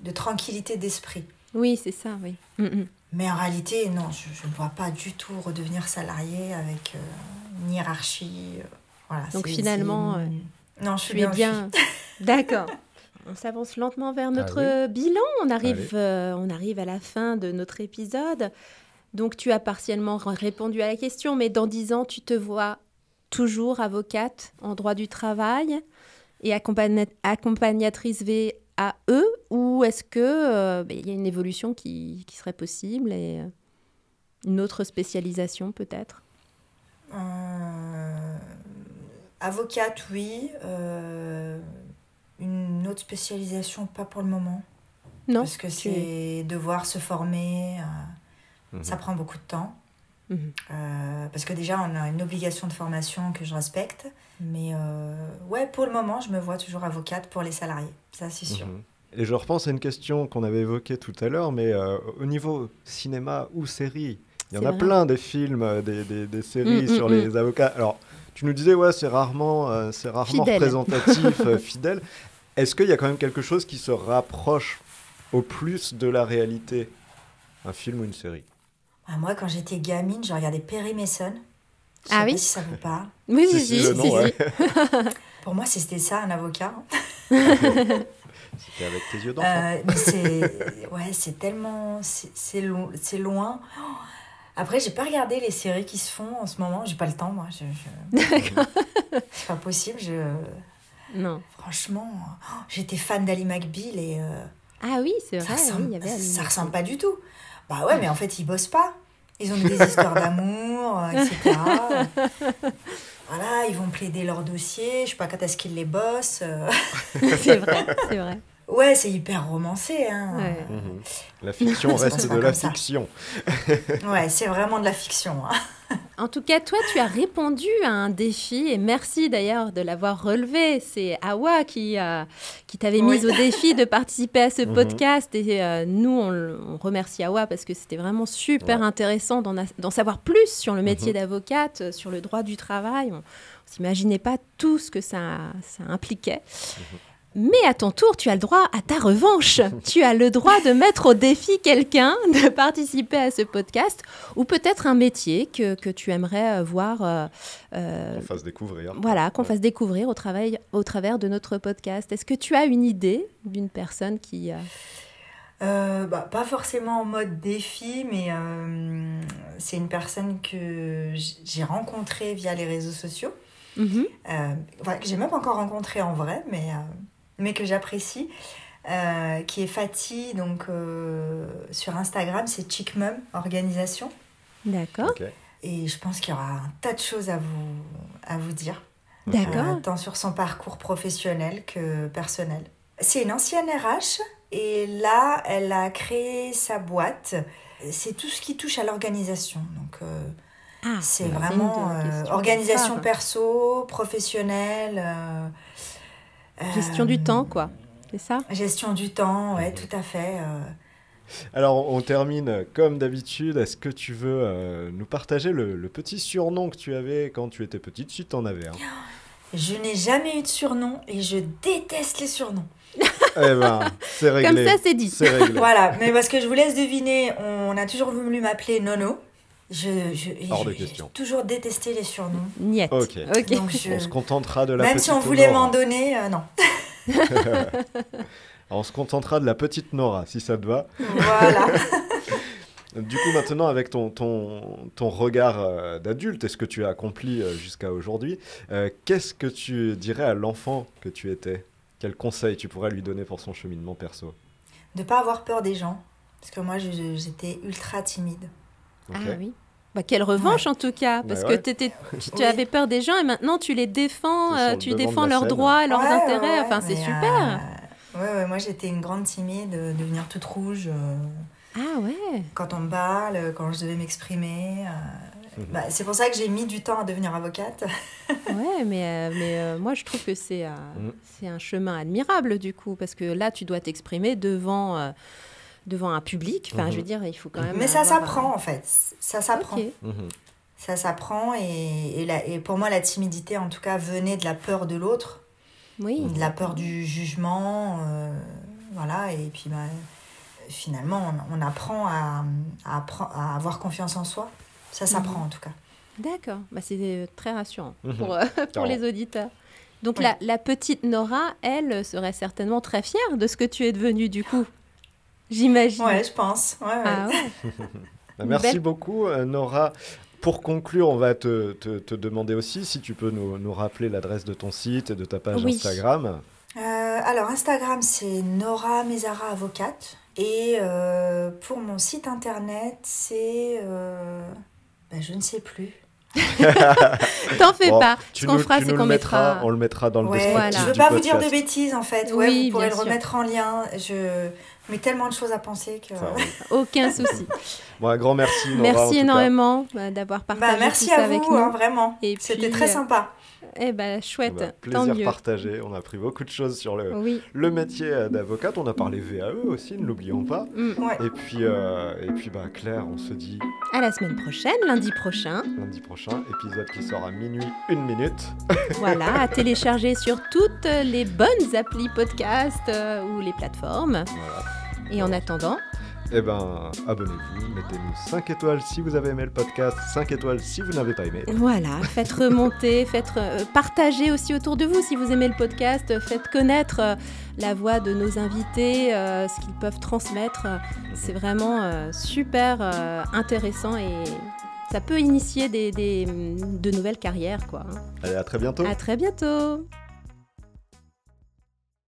de tranquillité d'esprit. Oui, c'est ça. Oui. Mm, mm. Mais en réalité, non, je ne vois pas du tout redevenir salarié avec euh, une hiérarchie. euh, voilà, Donc finalement, euh, non, je suis Tu es bien. bien. (laughs) (laughs) D'accord. On s'avance lentement vers notre bilan. On arrive, euh, on arrive à la fin de notre épisode. Donc, tu as partiellement répondu à la question, mais dans dix ans, tu te vois toujours avocate en droit du travail et accompagna- VAE ou est-ce que euh, ben, il y a une évolution qui, qui serait possible et euh, une autre spécialisation peut-être? Euh, avocate, oui. euh, une autre spécialisation, pas pour le moment. Non Parce que tu- c'est devoir se former. euh, Mhm. Ça prend beaucoup de temps. Mhm. Euh, parce que déjà, on a une obligation de formation que je respecte. Mais euh, ouais, pour le moment, je me vois toujours avocate pour les salariés. Ça, c'est sûr. Mhm. Et je repense à une question qu'on avait évoquée tout à l'heure, mais euh, au niveau cinéma ou série, il y en a vrai. plein des films, des, des- des séries Mm, mm, sur mm. les avocats. Alors, tu nous disais, ouais, c'est rarement, euh, c'est rarement Fidèle. représentatif, euh, (laughs) fidèle. Est-ce qu'il y a quand même quelque chose qui se rapproche au plus de la réalité Un film ou une série? Ah, moi, quand j'étais gamine, je regardais Perry Mason. Je sais Ah pas oui si ça vous parle. Oui, Si, si, si, si, le nom, si, ouais. si. (laughs) Pour moi, c'était ça, un avocat. (laughs) C'était avec tes yeux d'enfant. Euh, mais c'est ouais, c'est tellement c'est c'est lo- c'est loin. Oh. Après, j'ai pas regardé les séries qui se font en ce moment. J'ai pas le temps, moi. Je, je- (laughs) C'est pas possible. Je Non. franchement, oh, j'étais fan d'Ali McBeal et euh, Ah oui, c'est ça vrai, oui, ressemble, il y avait Ali ça ressemble pas du tout. Bah ouais, mais en fait, ils bossent pas. Ils ont des histoires d'amour, euh, etc. (laughs) Voilà, ils vont plaider leur dossier. Je sais pas quand est-ce qu'ils les bossent. euh. c'est vrai, c'est vrai. Ouais, c'est hyper romancé. Hein. Ouais. Mhm. La fiction (laughs) reste de la fiction. (laughs) Ouais, c'est vraiment de la fiction. hein. (laughs) En tout cas, toi, tu as répondu à un défi et merci d'ailleurs de l'avoir relevé. C'est Awa qui, euh, qui t'avait Oui. mise au défi de participer à ce Mhm. podcast et euh, nous, on, on remercie Awa parce que c'était vraiment super Ouais. intéressant d'en, savoir plus sur le métier Mhm. d'avocate, euh, sur le droit du travail. On, ne s'imaginait pas tout ce que ça, ça impliquait. Mais à ton tour, tu as le droit à ta revanche. tu as le droit de mettre au défi quelqu'un, (laughs) de participer à ce podcast, ou peut-être un métier que, que tu aimerais euh, voir, euh, euh, On fasse découvrir. voilà, qu'on Ouais. fasse découvrir au, travail, au travers de notre podcast. Est-ce que tu as une idée d'une personne qui... euh, Euh, bah, pas forcément en mode défi, mais euh, c'est une personne que j'ai rencontrée via les réseaux sociaux. mhm, Euh, enfin, que j'ai même encore rencontrée en vrai, mais, euh, mais que j'apprécie. euh, qui est Fatih, donc euh, sur Instagram, c'est Chick Mum Organisation. D'accord. Et je pense qu'il y aura un tas de choses à vous, à vous dire. d'accord. Euh, tant sur son parcours professionnel que personnel. C'est une ancienne RH et là, elle a créé sa boîte. C'est tout ce qui touche à l'organisation. Donc, euh, Ah, C'est vraiment euh, organisation perso, professionnelle. Euh, Gestion euh, du temps, quoi. C'est ça? Gestion du temps, ouais, tout à fait. euh. Alors, on termine comme d'habitude. Est-ce que tu veux euh, nous partager le, le petit surnom que tu avais quand tu étais petite, si tu en avais un (gasps) Je n'ai jamais eu de surnom et je déteste les surnoms. (laughs) Eh ben, c'est Comme réglé. ça, c'est dit. C'est réglé. Voilà, mais parce que je vous laisse deviner, on a toujours voulu m'appeler Nono. Je, je, Hors de je- question. J'ai toujours détesté les surnoms. Niette. Ok. Donc je- On se contentera de la Même petite si on voulait Nora. m'en donner, euh, non. (laughs) On se contentera de la petite Nora, si ça te va. Voilà. (laughs) Du coup, maintenant, avec ton, ton, ton regard euh, d'adulte et ce que tu as accompli euh, jusqu'à aujourd'hui, euh, qu'est-ce que tu dirais à l'enfant que tu étais? Quel conseil tu pourrais lui donner pour son cheminement perso? De pas avoir peur des gens. Parce que moi, je- j'étais ultra timide. Ah oui. Bah, quelle revanche en tout cas, parce Bah que ouais. t'étais- tu avais peur des gens et maintenant tu les défends, euh, tu défends leurs droits, leurs Ouais, intérêts, ouais, enfin c'est super. euh, ouais, ouais, moi j'étais une grande timide, de devenir toute rouge. euh, Ah ouais. quand on me parle, quand je devais m'exprimer. euh, Mhm. bah, c'est pour ça que j'ai mis du temps à devenir avocate. (laughs) Ouais, mais, euh, mais euh, moi je trouve que c'est euh, Mm. c'est un chemin admirable du coup, parce que là tu dois t'exprimer devant, euh, devant un public. Enfin, je veux Mhm. dire, il faut quand même. Mais ça s'apprend en fait. Ça euh, s'apprend. Mhm. Ça s'apprend et, et, la- et pour moi la timidité en tout cas venait de la peur de l'autre, Oui. de la peur du jugement. euh, voilà, et puis bah, finalement on, on apprend à, à, à avoir confiance en soi. Ça s'apprend Mhm. en tout cas. D'accord. Bah, c'est euh, très rassurant pour, euh, (laughs) pour les auditeurs. Donc la, la petite Nora, elle serait certainement très fière de ce que tu es devenue du coup. J'imagine. Ouais, je pense. Ouais, ouais. Ah ouais. (laughs) Bah, Merci Belle- beaucoup, euh, Nora. Pour conclure, on va te, te- te demander aussi si tu peux nous, nous rappeler l'adresse de ton site et de ta page Oui. Instagram. Euh, alors Instagram c'est Nora Mesara avocate et euh, pour mon site internet c'est euh, ben, je ne sais plus. (laughs) T'en fais Bon, pas. Ce qu'on fera, c'est qu'on mettra. on le mettra dans le Ouais, descriptif je veux pas vous dire de bêtises en fait. Ouais, Oui, vous pourrez bien le sûr. remettre en lien. Je mets tellement de choses à penser que. (laughs) Aucun souci. Bon, un grand merci, Nora. Merci énormément bah, d'avoir partagé Bah, merci tout ça à avec vous, nous. hein, vraiment. C'était très euh, sympa. Eh ben chouette, Bah, tant plaisir mieux. partagé. On a appris beaucoup de choses sur le, Oui. le métier euh, d'avocate. On a parlé VAE aussi, ne l'oublions pas. Mm. Ouais. Et puis, euh, et puis bah, Claire, on se dit À la semaine prochaine, lundi prochain. lundi prochain, épisode qui sort à minuit, une minute. (laughs) voilà, à télécharger sur toutes les bonnes applis podcast euh, ou les plateformes. Voilà. Et en attendant, Eh ben, abonnez-vous, mettez-nous 5 étoiles si vous avez aimé le podcast, 5 étoiles si vous n'avez pas aimé. voilà, (laughs) faites remonter, faites euh, partager aussi autour de vous si vous aimez le podcast, faites connaître euh, la voix de nos invités, euh, ce qu'ils peuvent transmettre. C'est vraiment super intéressant et ça peut initier des, des- de nouvelles carrières, quoi. hein. Allez, à très bientôt. À très bientôt.